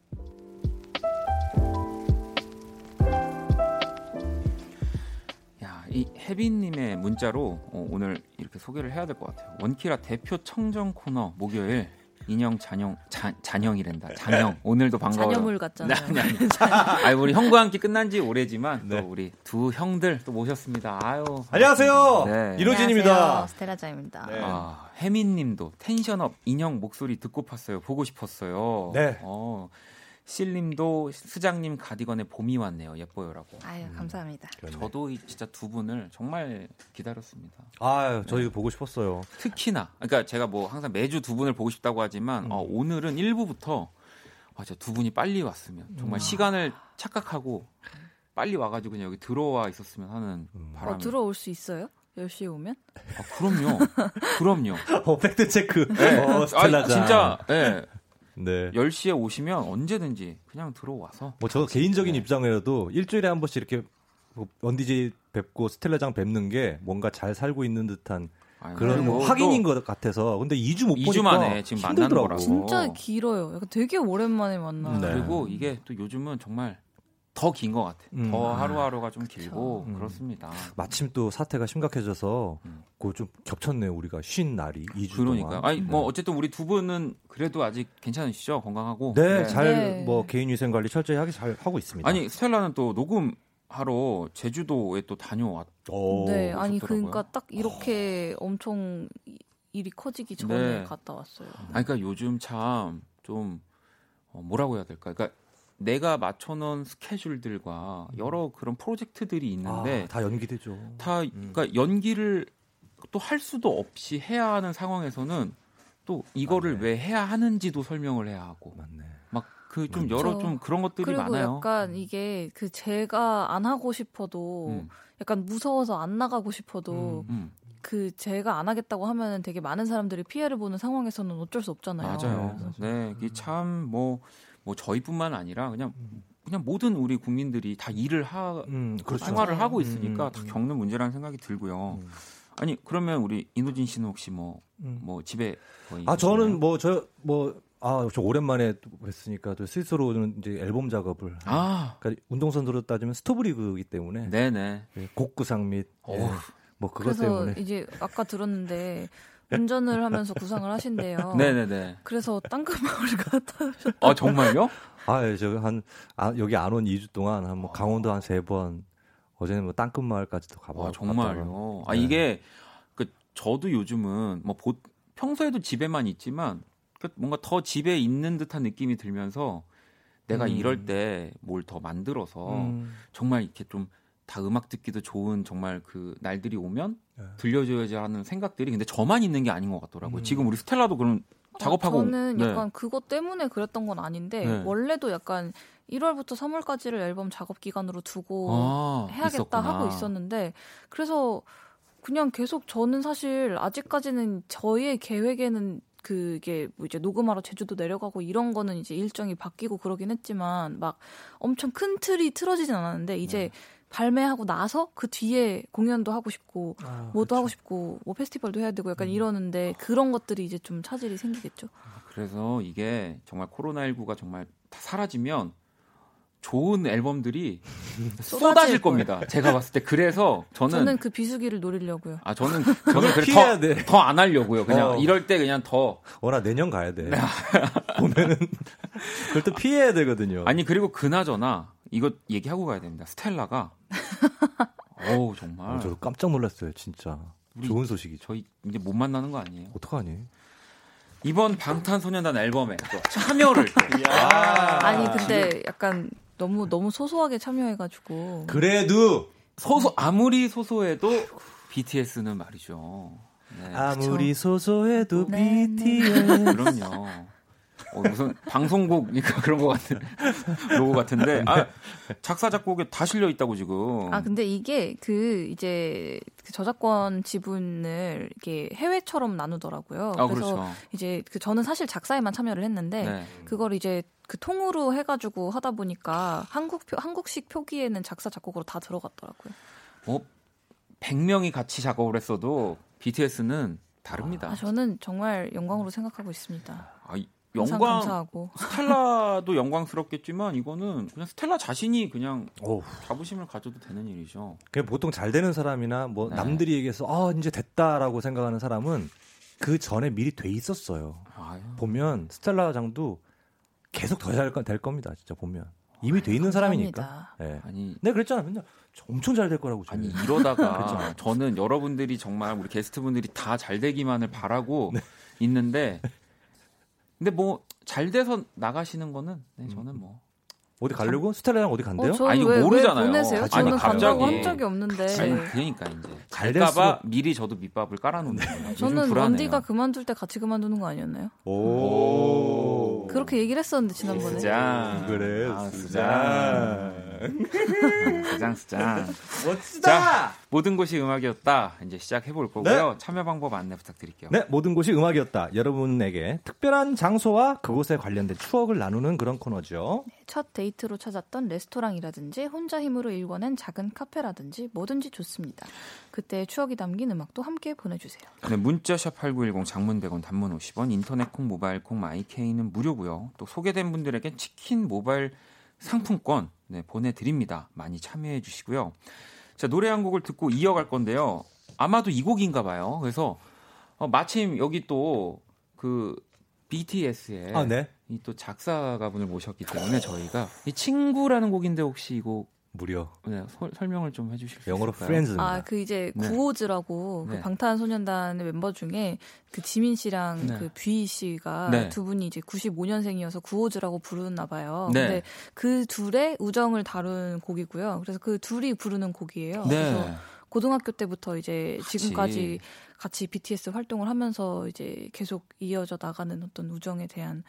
Speaker 1: 야, 이 혜빈님의 문자로 어, 오늘 이렇게 소개를 해야 될 것 같아요. 원키라 대표 청정 코너 목요일 인형 잔영 자, 잔영이란다. 잔영 오늘도 반가워요.
Speaker 4: 잔여물 같잖아요. 네, 네,
Speaker 1: 아, 우리 형과 함께 끝난 지 오래지만 네. 또 우리 두 형들 또 모셨습니다. 아유.
Speaker 3: 안녕하세요. 네. 이로진입니다.
Speaker 4: 스테라자입니다.
Speaker 1: 네. 아, 혜민님도 텐션업 인형 목소리 듣고 팠어요. 보고 싶었어요.
Speaker 3: 네.
Speaker 1: 어, 실님도 수장님 가디건에 봄이 왔네요. 예뻐요라고.
Speaker 4: 아유 음. 감사합니다.
Speaker 1: 음, 저도 진짜 두 분을 정말 기다렸습니다.
Speaker 3: 아유 저희 네. 보고 싶었어요.
Speaker 1: 특히나 그러니까 제가 뭐 항상 매주 두 분을 보고 싶다고 하지만 음. 어, 오늘은 1부부터 아, 두 분이 빨리 왔으면 정말 음. 시간을 착각하고 빨리 와가지고 그냥 여기 들어와 있었으면 하는 음. 바람.
Speaker 4: 어, 들어올 수 있어요? 10시에 오면?
Speaker 1: 아, 그럼요. 그럼요.
Speaker 3: 어, 팩트 체크.
Speaker 1: 네. 어, 아, 진짜, 예. 네. 네. 10시에 오시면 언제든지 그냥 들어와서
Speaker 3: 뭐 저 개인적인 네. 입장이라도 일주일에 한 번씩 이렇게 뭐 원디지 뵙고 스텔라장 뵙는 게 뭔가 잘 살고 있는 듯한 아니, 그런 뭐 확인인 것 같아서 근데 2주 못 2주 보니까 만에 지금 만나는 거라고
Speaker 4: 진짜 길어요. 약간 되게 오랜만에 만나요.
Speaker 1: 네. 그리고 이게 또 요즘은 정말 더 긴 것 같아. 음. 더 하루하루가 좀 길고 음. 그렇습니다.
Speaker 3: 마침 또 사태가 심각해져서 음. 그좀 겹쳤네요. 우리가 쉰 날이 2주
Speaker 1: 그러니까.
Speaker 3: 동안.
Speaker 1: 아니 뭐 네. 어쨌든 우리 두 분은 그래도 아직 괜찮으시죠? 건강하고.
Speaker 3: 네, 네. 잘뭐 네. 개인 위생 관리 철저히 하기 잘 하고 있습니다.
Speaker 1: 아니 스텔라는 또 녹음 하러 제주도에 또 다녀왔.
Speaker 4: 네, 아니 그러니까 딱 이렇게 오. 엄청 일이 커지기 전에 네. 갔다 왔어요.
Speaker 1: 아니 그러니까 요즘 참좀 어, 뭐라고 해야 될까? 그러니까 내가 맞춰놓은 스케줄들과 음. 여러 그런 프로젝트들이 있는데
Speaker 3: 아, 다 연기되죠.
Speaker 1: 다 음. 그러니까 연기를 또 할 수도 없이 해야 하는 상황에서는 또 이거를 맞네. 왜 해야 하는지도 설명을 해야 하고
Speaker 3: 맞네.
Speaker 1: 막 그좀 여러 좀 그런 것들이
Speaker 4: 그리고
Speaker 1: 많아요.
Speaker 4: 약간 이게 그 제가 안 하고 싶어도 음. 약간 무서워서 안 나가고 싶어도 음. 음. 그 제가 안 하겠다고 하면은 되게 많은 사람들이 피해를 보는 상황에서는 어쩔 수 없잖아요.
Speaker 1: 맞아요. 네, 이게 참뭐 뭐 저희뿐만 아니라 그냥 그냥 모든 우리 국민들이 다 일을 하 음, 그렇죠. 생활을 하고 음, 있으니까 음, 다 음. 겪는 문제라는 생각이 들고요. 음. 아니 그러면 우리 이노진 씨는 혹시 뭐뭐 뭐 집에
Speaker 3: 거의 아 저는 뭐 저 뭐 아, 저 오랜만에 했으니까 또 스스로는 이제 앨범 작업을. 아. 그러니까 운동선수로 따지면 스토브리그이기 때문에.
Speaker 1: 네네.
Speaker 3: 네, 곡구상 및. 예, 뭐 그것
Speaker 4: 그래서
Speaker 3: 때문에.
Speaker 4: 이제 아까 들었는데 운전을 하면서 구상을 하신대요.
Speaker 1: 네네네.
Speaker 4: 그래서 땅끝 마을 갔다 오셨다.
Speaker 1: 아 정말요?
Speaker 3: 아, 예, 저한 아, 여기 안 온 2주 동안 한 뭐 강원도 한 세 번, 어제는 뭐 땅끝 마을까지도 가봐. 아
Speaker 1: 정말요? 아 네. 이게 그 저도 요즘은 뭐 보, 평소에도 집에만 있지만 그 뭔가 더 집에 있는 듯한 느낌이 들면서 내가 음. 이럴 때 뭘 더 만들어서 음. 정말 이렇게 좀 다 음악 듣기도 좋은 정말 그 날들이 오면 네. 들려줘야지 하는 생각들이 근데 저만 있는 게 아닌 것 같더라고요. 음. 지금 우리 스텔라도 그런 작업하고
Speaker 4: 어, 저는 네. 약간 그것 때문에 그랬던 건 아닌데 네. 원래도 약간 1월부터 3월까지를 앨범 작업 기간으로 두고 아, 해야겠다 있었구나. 하고 있었는데 그래서 그냥 계속 저는 사실 아직까지는 저의 계획에는 그게 뭐 이제 녹음하러 제주도 내려가고 이런 거는 이제 일정이 바뀌고 그러긴 했지만 막 엄청 큰 틀이 틀어지진 않았는데 이제 네. 발매하고 나서 그 뒤에 공연도 하고 싶고 아, 뭐도 그렇죠. 하고 싶고 뭐 페스티벌도 해야 되고 약간 음. 이러는데 그런 것들이 이제 좀 차질이 생기겠죠.
Speaker 1: 아, 그래서 이게 정말 코로나19가 정말 다 사라지면 좋은 앨범들이 쏟아질 겁니다. 제가 봤을 때 그래서 저는
Speaker 4: 저는 그 비수기를 노리려고요.
Speaker 1: 아 저는 저는 그래 더안 하려고요. 그냥 어. 이럴 때 그냥 더
Speaker 3: 워낙 내년 가야 돼. 보면은 그걸 또 피해야 되거든요.
Speaker 1: 아니 그리고 그나저나 이거 얘기하고 가야 됩니다. 스텔라가 어우 정말
Speaker 3: 어, 저도 깜짝 놀랐어요. 진짜 좋은 소식이.
Speaker 1: 저희 이제 못 만나는 거 아니에요?
Speaker 3: 어떡하니?
Speaker 1: 이번 방탄소년단 앨범에 또 참여를
Speaker 4: 아니 근데 약간 너무 너무 소소하게 참여해가지고.
Speaker 3: 그래도
Speaker 1: 소소 아무리 소소해도 BTS는 말이죠.
Speaker 3: 네. 아무리 소소해도 네, BTS. 네.
Speaker 1: 그럼요. 어, 무슨 방송국이니까 그런 것 같은 로고 같은데 아 작사 작곡에 다 실려 있다고 지금.
Speaker 4: 아 근데 이게 그 이제 그 저작권 지분을 이렇게 해외처럼 나누더라고요.
Speaker 1: 아, 그래서 그렇죠.
Speaker 4: 이제 그 저는 사실 작사에만 참여를 했는데 네. 그걸 이제 그 통으로 해가지고 하다 보니까 한국 한국식 표기에는 작사 작곡으로 다 들어갔더라고요.
Speaker 1: 어 100명이 같이 작업을 했어도 BTS는 다릅니다.
Speaker 4: 아, 저는 정말 영광으로 생각하고 있습니다.
Speaker 1: 아, 영광 감사하고. 스텔라도 영광스럽겠지만 이거는 그냥 스텔라 자신이 그냥 오 자부심을 가져도 되는 일이죠.
Speaker 3: 그냥 보통 잘 되는 사람이나 뭐 네. 남들이 얘기해서 아 이제 됐다라고 생각하는 사람은 그 전에 미리 돼 있었어요. 아유. 보면 스텔라 장도 계속 더 잘 될 겁니다. 진짜 보면 이미 돼 있는 사람이니까. 네. 아니, 네 그랬잖아. 맨날 엄청 잘 될 거라고.
Speaker 1: 저는. 아니 이러다가 저는 여러분들이 정말 우리 게스트분들이 다 잘 되기만을 바라고 네. 있는데 근데 뭐 잘 돼서 나가시는 거는 네, 저는 뭐
Speaker 3: 어디 가려고? 스텔라랑 어디 간대요?
Speaker 4: 어, 아니 왜, 모르잖아요. 왜 보내세요? 저는 간다고 한 적이 없는데.
Speaker 1: 아니, 그러니까 이제 갈까봐 미리 저도 밑밥을 깔아놓는 거예요.
Speaker 4: 저는 원디가 그만둘 때 같이 그만두는 거 아니었나요? 오. 그렇게 얘기를 했었는데 지난번에.
Speaker 1: 수장.
Speaker 3: 그래. 아, 수장.
Speaker 1: 수장. 멋지다. 자, 모든 곳이 음악이었다. 이제 시작해 볼 거고요. 네. 참여 방법 안내 부탁드릴게요.
Speaker 3: 네, 모든 곳이 음악이었다. 여러분에게 특별한 장소와 그곳에 관련된 추억을 나누는 그런 코너죠.
Speaker 4: 네, 첫 데이트로 찾았던 레스토랑이라든지 혼자 힘으로 일궈낸 작은 카페라든지 뭐든지 좋습니다. 그때 추억이 담긴 음악도 함께 보내주세요.
Speaker 1: 네, 문자샵 8910 장문 100원 단문 50원 인터넷 콩 모바일 콩 마이케이는 무료고요. 또 소개된 분들에게 치킨 모바일 상품권 네, 보내드립니다. 많이 참여해 주시고요. 자, 노래 한 곡을 듣고 이어갈 건데요. 아마도 이 곡인가 봐요. 그래서 어, 마침 여기 또 그 BTS의 아, 네? 이또 작사가 분을 모셨기 때문에 저희가 이 친구라는 곡인데 혹시 이 곡
Speaker 3: 무려.
Speaker 1: 네, 서, 설명을 좀 해주실 수
Speaker 3: 영어로 프렌즈.
Speaker 4: 아, 그 이제 네. 구호즈라고 그 네. 그 방탄소년단의 멤버 중에 그 지민 씨랑 네. 그뷔 씨가 네. 두 분이 이제 95년생이어서 구호즈라고 부르나 봐요. 네. 근데 그 둘의 우정을 다룬 곡이고요. 그래서 그 둘이 부르는 곡이에요. 네. 그래서 고등학교 때부터 이제 같이. 지금까지 같이 BTS 활동을 하면서 이제 계속 이어져 나가는 어떤 우정에 대한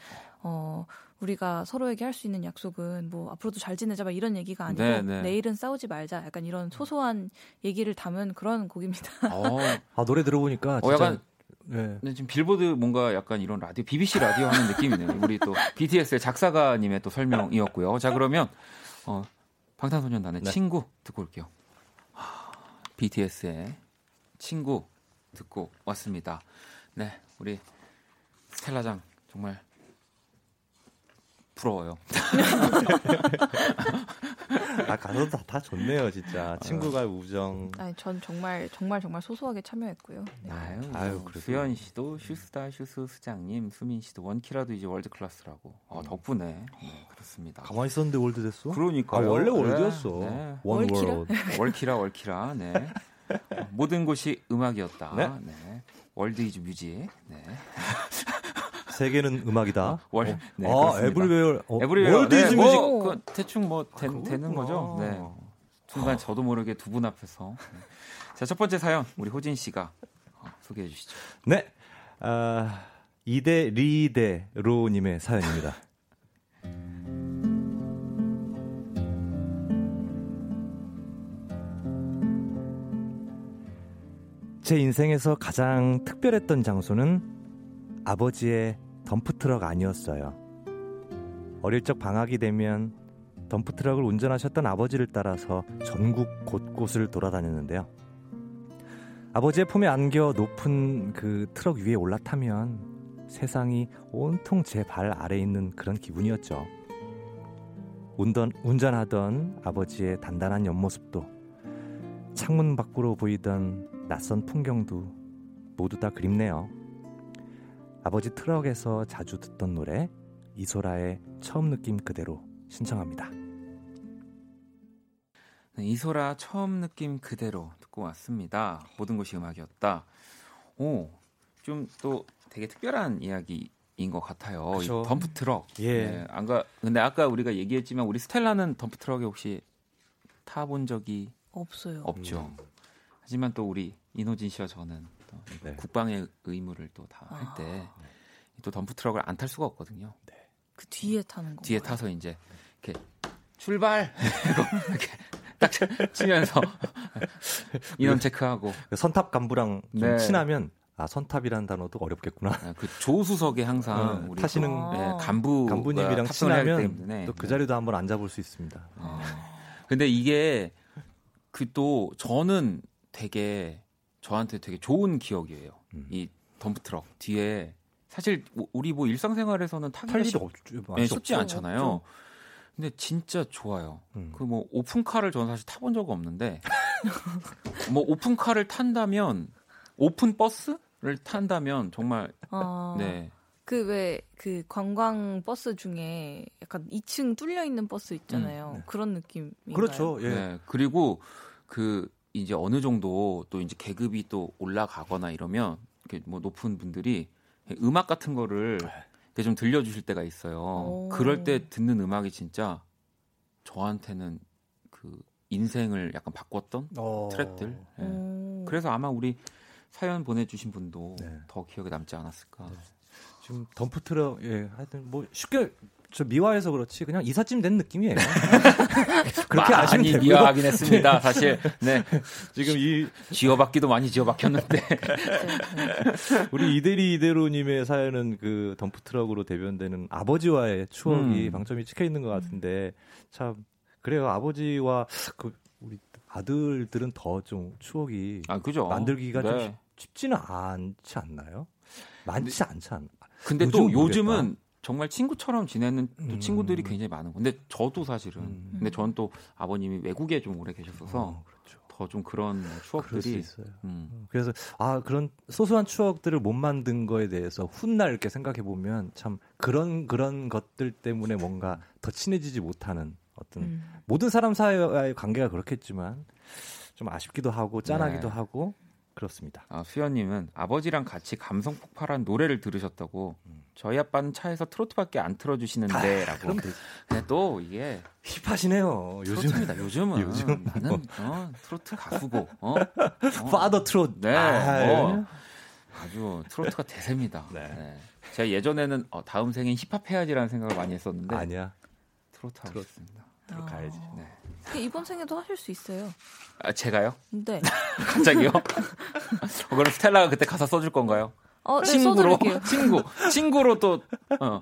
Speaker 4: 어 우리가 서로에게 할 수 있는 약속은 뭐 앞으로도 잘 지내자 막 이런 얘기가 아니고 네, 네. 내일은 싸우지 말자 약간 이런 소소한 얘기를 담은 그런 곡입니다. 어.
Speaker 3: 아 노래 들어보니까
Speaker 1: 어, 진짜 어, 약간 네. 네. 지금 빌보드 뭔가 약간 이런 라디오 BBC 라디오 하는 느낌이네요. 우리 또 BTS의 작사가님의 또 설명이었고요. 자 그러면 어, 방탄소년단의 네. 친구 듣고 올게요. BTS의 친구 듣고 왔습니다. 네, 우리 스텔라장 정말 부러워요.
Speaker 3: 아 가서도 다, 다 좋네요, 진짜 친구가 우정.
Speaker 4: 아니, 전 정말 정말 정말 소소하게 참여했고요. 네.
Speaker 1: 아유, 아유, 그래. 수현 씨도 슈스타 슈스 수장님, 수민 씨도 원키라도 이제 world class라고. 어, 음. 덕분에 네, 그렇습니다.
Speaker 3: 가만히 있었는데 world 됐어?
Speaker 1: 그러니까
Speaker 3: 아, 원래 world였어. 네.
Speaker 4: 원 월키라?
Speaker 1: 월키라 월키라. 네. 어, 모든 곳이 음악이었다. 네. 네. World is music. 네.
Speaker 3: 세계는 음악이다.
Speaker 1: 월, 어.
Speaker 3: 네, 아, everywhere. 어,
Speaker 1: everywhere. World 네, 뭐, music. 뭐, 그, 대충 뭐 되, 아, 되는 거죠. 네. 순간 저도 모르게 두 분 앞에서. 네. 자, 첫 번째 사연 우리 호진 씨가 어, 소개해 주시죠.
Speaker 3: 네. 아, 이대 리대 로 님의 사연입니다. 제 인생에서 가장 특별했던 장소는 아버지의 덤프트럭 아니었어요. 어릴 적 방학이 되면 덤프트럭을 운전하셨던 아버지를 따라서 전국 곳곳을 돌아다녔는데요. 아버지의 품에 안겨 높은 그 트럭 위에 올라타면 세상이 온통 제 발 아래 있는 그런 기분이었죠. 운전, 운전하던 아버지의 단단한 옆모습도 창문 밖으로 보이던 낯선 풍경도 모두 다 그립네요. 아버지 트럭에서 자주 듣던 노래 이소라의 처음 느낌 그대로 신청합니다.
Speaker 1: 네, 이소라 처음 느낌 그대로 듣고 왔습니다. 모든 곳이 음악이었다. 오, 좀 또 되게 특별한 이야기 인 것 같아요. 덤프 트럭. 예. 네, 아까 근데 아까 우리가 얘기했지만 우리 스텔라는 덤프 트럭에 혹시 타본 적이
Speaker 4: 없어요.
Speaker 1: 없죠. 음. 하지만 또 우리 이노진 씨와 저는 또 네. 국방의 의무를 또 다 할 때또 아. 덤프 트럭을 안 탈 수가 없거든요. 네.
Speaker 4: 그 뒤에 타는 거.
Speaker 1: 뒤에 타서 이제 이렇게 출발 이렇게 딱 치면서 인원 체크하고
Speaker 3: 그 선탑 간부랑 네. 친하면 아 선탑이라는 단어도 어렵겠구나.
Speaker 1: 아, 그 조수석에 항상
Speaker 3: 어, 타시는
Speaker 1: 네, 간부
Speaker 3: 간부님이랑 친하면 또 그 자리도 한번 앉아볼 수 있습니다. 아.
Speaker 1: 근데 이게 그 또 저는 되게 저한테 되게 좋은 기억이에요. 음. 이 덤프트럭 뒤에 사실 우리 뭐 일상생활에서는 타기가
Speaker 3: 일이 없죠.
Speaker 1: 네, 쉽지 않잖아요. 없죠. 근데 진짜 좋아요. 음. 그뭐 오픈카를 저는 사실 타본 적은 없는데 뭐 오픈카를 탄다면 오픈 버스를 탄다면 정말 아... 네.
Speaker 4: 그 왜그 그 관광 버스 중에 약간 2층 뚫려 있는 버스 있잖아요. 음, 네. 그런 느낌.
Speaker 3: 그렇죠. 예. 네.
Speaker 1: 그리고 그 이제 어느 정도 또 이제 계급이 또 올라가거나 이러면 이렇게 뭐 높은 분들이 음악 같은 거를 네. 좀 들려주실 때가 있어요. 오. 그럴 때 듣는 음악이 진짜 저한테는 그 인생을 약간 바꿨던 오. 트랙들. 네. 그래서 아마 우리 사연 보내주신 분도 네. 더 기억에 남지 않았을까. 네.
Speaker 3: 지금 덤프트럭 예 하여튼 뭐 쉽게 저 미화해서 그렇지 그냥 이삿짐 된 느낌이에요.
Speaker 1: 그렇게 아시면 되고요. 미화하긴 했습니다. 사실 네
Speaker 3: 지금 이
Speaker 1: 지어받기도 많이 지어박혔는데
Speaker 3: 우리 이대리 이대로님의 사연은 그 덤프 트럭으로 대변되는 아버지와의 추억이 음. 방점이 찍혀 있는 것 같은데 참 그래요 아버지와 그 우리 아들들은 더 좀 추억이 아, 그죠. 만들기가 네. 좀 쉽지는 않지 않나요? 많지 않지 않나?
Speaker 1: 근데 또 요즘은 모르겠다. 정말 친구처럼 지내는 음. 친구들이 굉장히 많은 근데 저도 사실은 음. 근데 저는 또 아버님이 외국에 좀 오래 계셨어서 어, 그렇죠. 더좀 그런 추억들이
Speaker 3: 있어요. 음. 음. 그래서 아 그런 소소한 추억들을 못 만든 거에 대해서 훗날 이렇게 생각해 보면 참 그런 그런 것들 때문에 뭔가 더 친해지지 못하는 어떤 음. 모든 사람 사이와의 관계가 그렇겠지만 좀 아쉽기도 하고 짠하기도 네. 하고 그렇습니다.
Speaker 1: 아, 수현님은 아버지랑 같이 감성 폭발한 노래를 들으셨다고. 음. 저희 아빠는 차에서 트로트밖에 안 틀어주시는데라고. 아, 근데 또 이게
Speaker 3: 힙하시네요.
Speaker 1: 요즘입니다. 요즘은 요즘 나는 어, 트로트 가수고. 어?
Speaker 3: 어. 파더 트로트.
Speaker 1: 네. 아, 어. 아주 트로트가 대세입니다. 네. 네. 제가 예전에는 어, 다음 생엔 힙합 해야지라는 생각을 많이 했었는데
Speaker 3: 아니야.
Speaker 1: 트로트 하고 싶습니다.
Speaker 3: 트로트 가야지. 네.
Speaker 4: 이번 생에도 하실 수 있어요.
Speaker 1: 아, 제가요?
Speaker 4: 네.
Speaker 1: 갑자기요? 어, 그럼 스텔라가 그때 가사 써줄 건가요?
Speaker 4: 어, 네, 친구로
Speaker 1: 친구 친구로 또 어.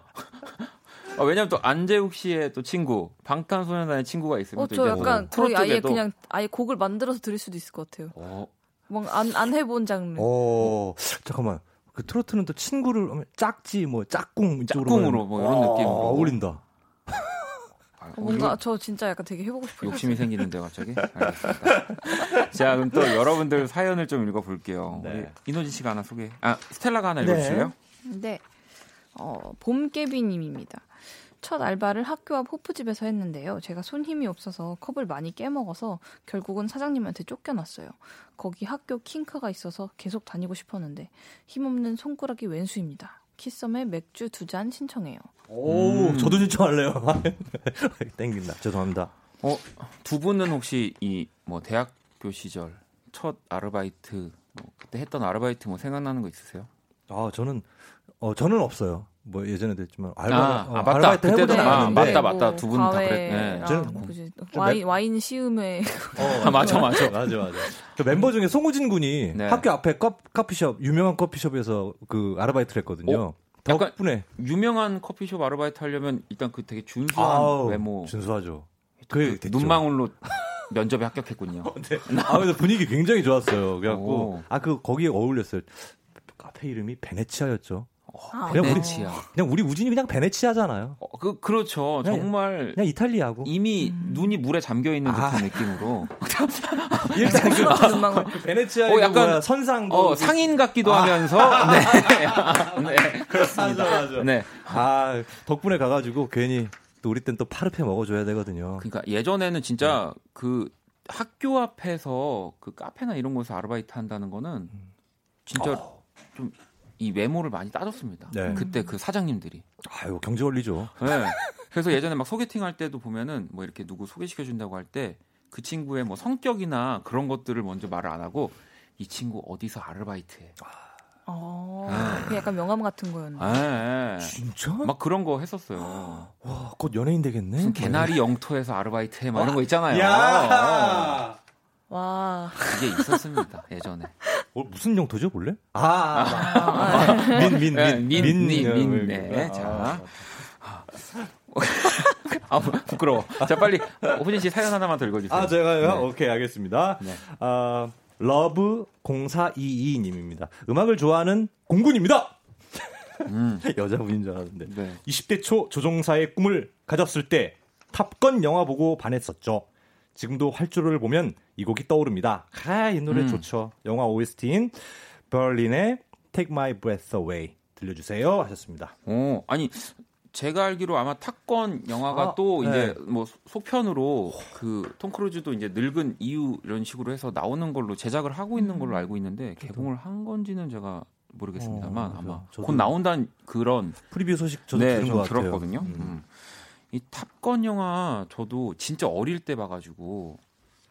Speaker 1: 어, 왜냐면 또 안재욱 씨의 또 친구 방탄소년단의 친구가 있으면
Speaker 4: 어, 저 약간 거의 아예 그냥 아예 곡을 만들어서 들을 수도 있을 것 같아요. 어. 뭔안안 안 해본 장르.
Speaker 3: 어 잠깐만 그 트로트는 또 친구를 짝지 뭐 짝꿍
Speaker 1: 짝꿍으로 뭐 이런 느낌으로
Speaker 3: 어울린다.
Speaker 4: 어, 뭔가 저 진짜 약간 되게 해보고 싶어요.
Speaker 1: 욕심이 생기는데 갑자기. 알겠습니다. 자 그럼 또 여러분들 사연을 좀 읽어볼게요. 네. 이노진 씨가 하나 소개. 아 스텔라가 하나 읽어주실래요?
Speaker 4: 네. 네. 어, 봄깨비님입니다. 첫 알바를 학교 앞 호프집에서 했는데요. 제가 손 힘이 없어서 컵을 많이 깨먹어서 결국은 사장님한테 쫓겨났어요. 거기 학교 킹크가 있어서 계속 다니고 싶었는데 힘없는 손가락이 왼수입니다. 키썸의 맥주 두 잔 신청해요.
Speaker 3: 오, 음. 저도 신청할래요. 땡긴다. 죄송합니다.
Speaker 1: 어, 두 분은 혹시 이 뭐 대학교 시절 첫 아르바이트 뭐 그때 했던 아르바이트 뭐 생각나는 거 있으세요?
Speaker 3: 아, 저는 어 저는 없어요. 뭐 예전에도 했지만
Speaker 1: 알바 아, 어, 아 맞다 알바이트 그때도 아, 맞다 맞다 두 분 다 그랬네.
Speaker 4: 네. 와인 와인 시음에
Speaker 1: 어, 아, 맞아 맞아
Speaker 3: 맞아 맞아. 그 멤버 중에 송우진 군이 네. 학교 앞에 커, 커피 숍 유명한 커피숍에서 그 아르바이트를 했거든요. 어? 덕분에
Speaker 1: 유명한 커피숍 아르바이트 하려면 일단 그 되게 준수한 아우, 외모
Speaker 3: 준수하죠.
Speaker 1: 그, 그 눈망울로 면접에 합격했군요.
Speaker 3: 네. 아, 그래서 분위기 굉장히 좋았어요. 그래갖고 아 그 거기에 어울렸어요. 카페 이름이 베네치아였죠.
Speaker 1: 아, 그냥
Speaker 3: 베네치아. 우리 그냥 우리 우진이 그냥 베네치아잖아요.
Speaker 1: 어, 그 그렇죠. 그냥, 정말
Speaker 3: 그냥 이탈리아고
Speaker 1: 이미 음. 눈이 물에 잠겨 있는 듯한 아. 느낌으로.
Speaker 3: 일단 그, 그 베네치아 어, 약간 뭐야, 선상
Speaker 1: 어, 상인 같기도 아. 하면서 네. 네. 그렇습니다.
Speaker 3: 맞아, 맞아. 네. 아 덕분에 가 가지고 괜히 또 우리 땐 또 파르페 먹어 줘야 되거든요.
Speaker 1: 그러니까 예전에는 진짜 네. 그 학교 앞에서 그 카페나 이런 곳에서 아르바이트 한다는 거는 음. 진짜 어. 좀 이 외모를 많이 따졌습니다. 네. 그때 그 사장님들이.
Speaker 3: 아유 경제 원리죠.
Speaker 1: 네. 그래서 예전에 막 소개팅 할 때도 보면은 뭐 이렇게 누구 소개시켜 준다고 할 때 그 친구의 뭐 성격이나 그런 것들을 먼저 말을 안 하고 이 친구 어디서 아르바이트해. 아.
Speaker 4: 어, 네. 약간 명함 같은 거였네.
Speaker 1: 네.
Speaker 3: 진짜?
Speaker 1: 막 그런 거 했었어요.
Speaker 3: 와, 곧 연예인 되겠네.
Speaker 1: 무슨 개나리 영토에서 아르바이트 해, 막 이런 거 있잖아요. 야!
Speaker 4: 와.
Speaker 1: 이게 있었습니다, 예전에.
Speaker 3: 어, 무슨 영토죠, 원래?
Speaker 1: 아, 아, 아, 민, 민, 민, 민, 민, 민, 민, 네. 자. 아, 부끄러워. 자, 빨리, 호진 씨 사연 하나만 더 읽어주세요.
Speaker 3: 아, 제가요? 네. 오케이, 알겠습니다. 네. 아, love 0422님입니다. 음악을 좋아하는 공군입니다. 음. 여자분인 줄 알았는데. 네. 20대 초 조종사의 꿈을 가졌을 때 탑건 영화 보고 반했었죠. 지금도 활주로를 보면 이 곡이 떠오릅니다. 아, 이 노래 음. 좋죠. 영화 OST인 Berlin의 Take My Breath Away 들려주세요 하셨습니다.
Speaker 1: 오, 아니 제가 알기로 아마 탑건 영화가 아, 또 네. 이제 뭐 속편으로 그 톰 크루즈도 이제 늙은 이후 이런 식으로 해서 나오는 걸로 제작을 하고 있는 걸로 음. 알고 있는데 개봉을 한 건지는 제가 모르겠습니다만 어, 아마 곧 나온다는 그런
Speaker 3: 프리뷰 소식 저도 네, 들은 것
Speaker 1: 들었거든요. 음. 음. 이 탑건 영화 저도 진짜 어릴 때 봐가지고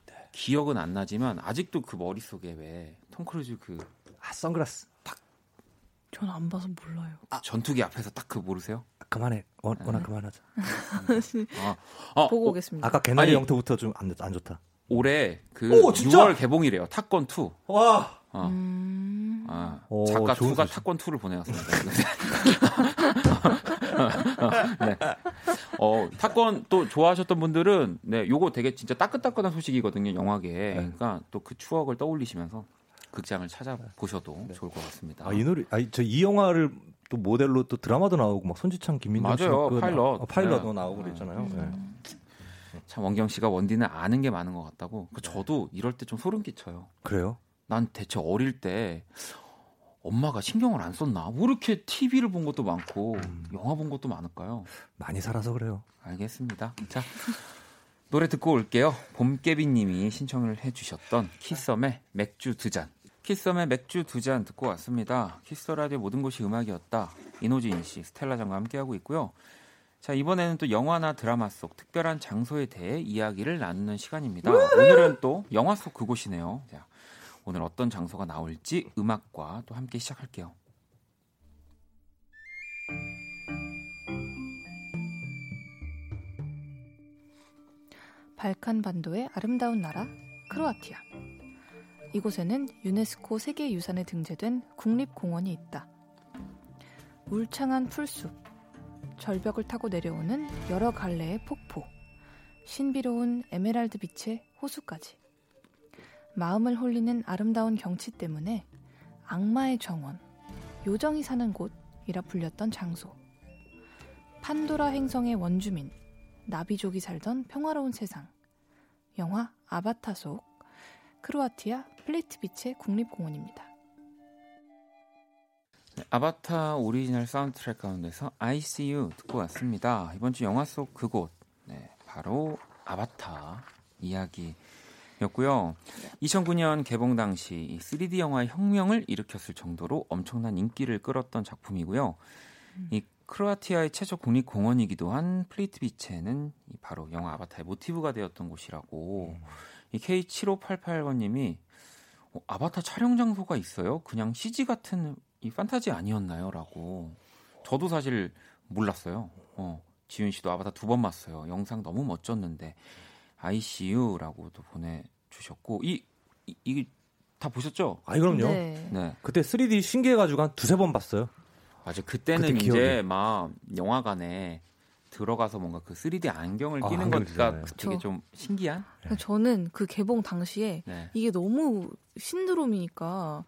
Speaker 1: 네. 기억은 안 나지만 아직도 그 머릿속에 왜 톰 크루즈 그
Speaker 3: 아, 선글라스
Speaker 4: 저는 안 봐서 몰라요.
Speaker 1: 아, 전투기 앞에서 딱 그 모르세요?
Speaker 3: 아, 그만해. 원, 네. 워낙 그만하자.
Speaker 4: 아, 아, 보고 어, 오겠습니다.
Speaker 3: 아까 개나리 영토부터 좀 안 안 좋다.
Speaker 1: 올해 그 오, 6월 개봉이래요. 탑건 2.
Speaker 3: 와.
Speaker 1: 어. 음... 아, 오, 작가 2가 탑건 2를 보내왔습니다. 네. 어, 탑건 또 좋아하셨던 분들은 네, 요거 되게 진짜 따끈따끈한 소식이거든요, 영화계. 네. 그러니까 또 그 추억을 떠올리시면서 극장을 찾아보셔도 네. 좋을 것 같습니다.
Speaker 3: 아, 이 노래, 아, 저 이 영화를 또 모델로 또 드라마도 나오고 막 손지창, 김민정
Speaker 1: 씨. 그 파일럿.
Speaker 3: 아, 파일럿도 네. 나오고 그랬잖아요. 네. 음.
Speaker 1: 참 원경 씨가 원디는 아는 게 많은 것 같다고. 그 저도 이럴 때 좀 소름 끼쳐요.
Speaker 3: 그래요?
Speaker 1: 난 대체 어릴 때 엄마가 신경을 안 썼나? 왜 이렇게 TV를 본 것도 많고 음. 영화 본 것도 많을까요?
Speaker 3: 많이 살아서 그래요.
Speaker 1: 알겠습니다. 자 노래 듣고 올게요. 봄깨비님이 신청을 해주셨던 키썸의 맥주 두 잔. 키썸의 맥주 두 잔 듣고 왔습니다. 키스 라디오 모든 곳이 음악이었다. 이노진 씨, 스텔라 장과 함께하고 있고요. 자, 이번에는 또 영화나 드라마 속 특별한 장소에 대해 이야기를 나누는 시간입니다. 오늘은 또 영화 속 그곳이네요. 자, 오늘 어떤 장소가 나올지 음악과 또 함께 시작할게요.
Speaker 4: 발칸 반도의 아름다운 나라 크로아티아. 이곳에는 유네스코 세계유산에 등재된 국립공원이 있다. 울창한 풀숲, 절벽을 타고 내려오는 여러 갈래의 폭포, 신비로운 에메랄드 빛의 호수까지. 마음을 홀리는 아름다운 경치 때문에 악마의 정원, 요정이 사는 곳이라 불렸던 장소. 판도라 행성의 원주민, 나비족이 살던 평화로운 세상. 영화 아바타 속 크로아티아 플리트비체 국립공원입니다.
Speaker 1: 네, 아바타 오리지널 사운드 트랙 가운데서 ICU 듣고 왔습니다. 이번 주 영화 속 그곳, 네, 바로 아바타 이야기 였고요. 2009년 개봉 당시 3D 영화의 혁명을 일으켰을 정도로 엄청난 인기를 끌었던 작품이고요. 음. 이 크로아티아의 최초 국립공원이기도 한 플리트비체는 바로 영화 아바타의 모티브가 되었던 곳이라고 음. 이 K7588번님이 어, 아바타 촬영 장소가 있어요? 그냥 CG 같은 이 판타지 아니었나요? 라고 저도 사실 몰랐어요. 어, 지윤 씨도 아바타 두 번 봤어요. 영상 너무 멋졌는데 ICU라고도 보내주셨고 이, 이, 이다 보셨죠?
Speaker 3: 아, 그럼요. 네. 네. 그때 3D 신기해가지고 한 두세 번 봤어요.
Speaker 1: 맞아. 그때는 그때 이제 막 영화관에 들어가서 뭔가 그 3D 안경을 아, 끼는 것가 되게 좀 신기한.
Speaker 4: 네. 저는 그 개봉 당시에 네. 이게 너무 신드롬이니까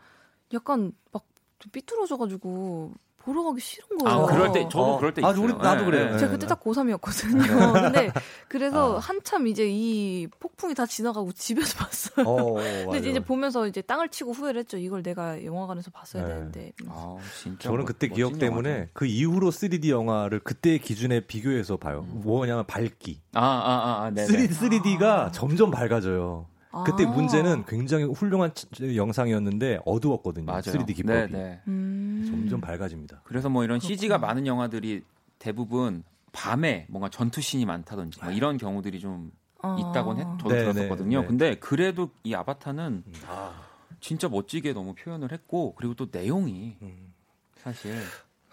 Speaker 4: 약간 막 삐뚤어져가지고 보러 가기 싫은 거예요.
Speaker 1: 아, 그럴 때 저도 어. 그럴 때 아, 있어요. 우리
Speaker 3: 나도 네. 그래요.
Speaker 4: 제가 그때 딱 고3이었거든요. 근데 그래서 아. 한참 이제 이 폭풍이 다 지나가고 집에서 봤어요. 어, 근데 맞아. 이제 보면서 이제 땅을 치고 후회를 했죠. 이걸 내가 영화관에서 봤어야 네. 되는데.
Speaker 1: 아, 진짜
Speaker 3: 저는 그때 기억 때문에 영화죠. 그 이후로 3D 영화를 그때의 기준에 비교해서 봐요. 음. 뭐냐면 밝기.
Speaker 1: 아, 아, 아, 네.
Speaker 3: 3D, 3D가 아. 점점 밝아져요. 그때 아. 문제는 굉장히 훌륭한 영상이었는데 어두웠거든요. 맞아요. 3D 기법이. 네, 네. 음. 점점 밝아집니다.
Speaker 1: 그래서 뭐 이런 그렇구나. CG가 많은 영화들이 대부분 밤에 뭔가 전투 신이 많다든지 뭐 이런 경우들이 좀 아. 있다고 했, 저도 네, 들었었거든요. 네, 네. 근데 그래도 이 아바타는 음. 아. 진짜 멋지게 너무 표현을 했고 그리고 또 내용이 음. 사실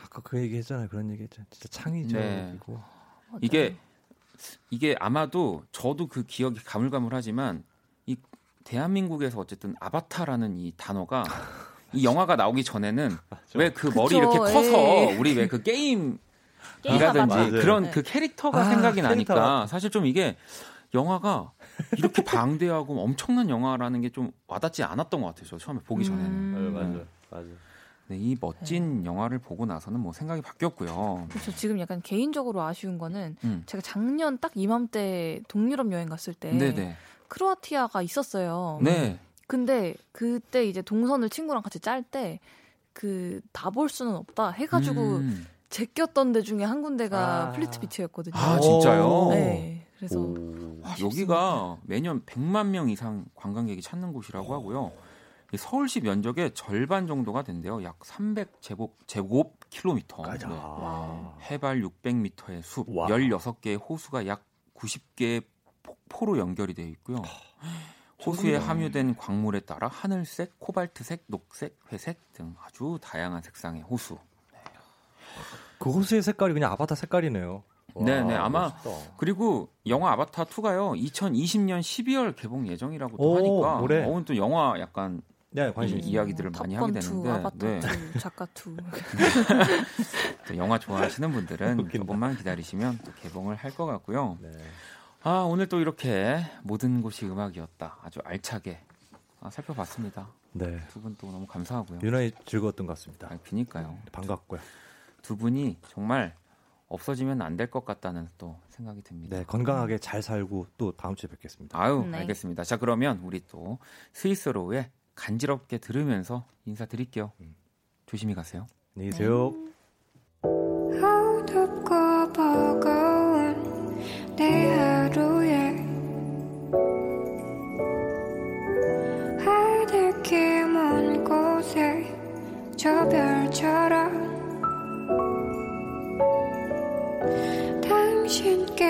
Speaker 3: 아까 그 얘기 했잖아요. 그런 얘기 했잖아요. 진짜 창의적이고 네.
Speaker 1: 이게 이게 아마도 저도 그 기억이 가물가물하지만 대한민국에서 어쨌든 아바타라는 이 단어가 이 영화가 나오기 전에는 왜 그 머리 이렇게 커서 에이. 예. 우리 왜 그 게임 이라든지 그런 네. 그 캐릭터가 아, 생각이 캐릭터. 나니까 사실 좀 이게 영화가 이렇게 방대하고 엄청난 영화라는 게 좀 와닿지 않았던 것 같아요. 저 처음에 보기 전에는. 음.
Speaker 3: 맞아, 맞아, 맞아.
Speaker 1: 네, 이 멋진 네. 영화를 보고 나서는 뭐 생각이 바뀌었고요.
Speaker 4: 그렇죠. 지금 약간 개인적으로 아쉬운 거는 음. 제가 작년 딱 이맘때 동유럽 여행 갔을 때 네네. 크로아티아가 있었어요. 네. 근데 그때 이제 동선을 친구랑 같이 짤 때 그 다 볼 수는 없다 해가지고 음. 제꼈던 데 중에 한 군데가 아. 플리트비체였거든요.
Speaker 1: 아 진짜요?
Speaker 4: 네. 그래서
Speaker 1: 와, 여기가 매년 100만 명 이상 관광객이 찾는 곳이라고 하고요. 서울시 면적의 절반 정도가 된대요. 약 300 제곱 제곱 킬로미터. 네. 해발 600m의 숲, 와. 16개의 호수가 약 90개의 폭 포로 연결이 되어 있고요. 호수에 함유된 광물에 따라 하늘색, 코발트색, 녹색, 회색 등 아주 다양한 색상의 호수.
Speaker 3: 그 호수의 색깔이 그냥 아바타 색깔이네요.
Speaker 1: 네 네 아마 멋있다. 그리고 영화 아바타 2가요 2020년 12월 개봉 예정이라고 또 하니까 올해 어, 또 영화 약간 네, 관심 이야기들을 많이 하게 되는데
Speaker 4: 아바타 네. 2, 작가
Speaker 1: 2 영화 좋아하시는 분들은 조금만 기다리시면 또 개봉을 할 것 같고요. 네. 아, 오늘 또 이렇게 모든 곳이 음악이었다. 아주 알차게 아, 살펴봤습니다. 네. 두 분 또 너무 감사하고요.
Speaker 3: 유난히 즐거웠던 것 같습니다.
Speaker 1: 아, 그니까요.
Speaker 3: 네, 반갑고요.
Speaker 1: 두 분이 정말 없어지면 안 될 것 같다는 또 생각이 듭니다.
Speaker 3: 네, 건강하게 잘 살고 또 다음 주에 뵙겠습니다.
Speaker 1: 아유, 네. 알겠습니다. 자, 그러면 우리 또 스위스로의 간지럽게 들으면서 인사드릴게요. 음. 조심히 가세요.
Speaker 3: 안녕히 계세요. 네. 저 별처럼 당신께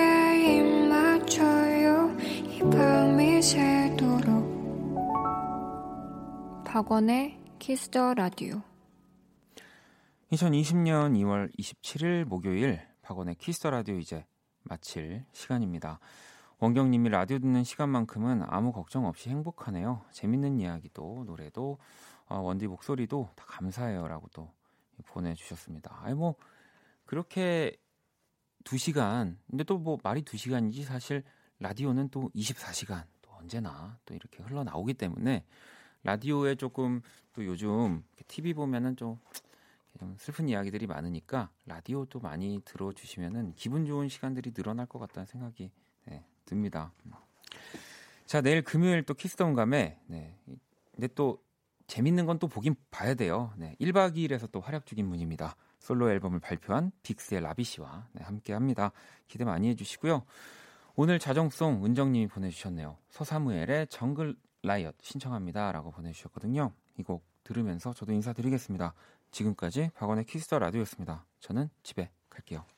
Speaker 3: 입 맞춰요 이 밤이 새도록 박원의 Kiss the Radio
Speaker 1: 2020년 2월 27일 목요일 박원의 Kiss the Radio 이제 마칠 시간입니다. 원경님이 라디오 듣는 시간만큼은 아무 걱정 없이 행복하네요. 재밌는 이야기도 노래도 어, 원디 목소리도 다 감사해요라고 또 보내주셨습니다. 아니 뭐 그렇게 두 시간 근데 또 뭐 말이 두 시간이지 사실 라디오는 또 24시간 또 언제나 또 이렇게 흘러 나오기 때문에 라디오에 조금 또 요즘 TV 보면은 좀 좀 슬픈 이야기들이 많으니까 라디오도 많이 들어주시면은 기분 좋은 시간들이 늘어날 것 같다는 생각이 네, 듭니다. 자 내일 금요일 또 키스톤 감에 네. 근데 또 재밌는 건 또 보긴 봐야 돼요. 네, 1박 2일에서 또 활약 중인 분입니다. 솔로 앨범을 발표한 빅스의 라비 씨와 네, 함께 합니다. 기대 많이 해주시고요. 오늘 자정송 은정님이 보내주셨네요. 서사무엘의 Jungle Riot 신청합니다 라고 보내주셨거든요. 이 곡 들으면서 저도 인사드리겠습니다. 지금까지 박원의 Kiss the Radio였습니다. 저는 집에 갈게요.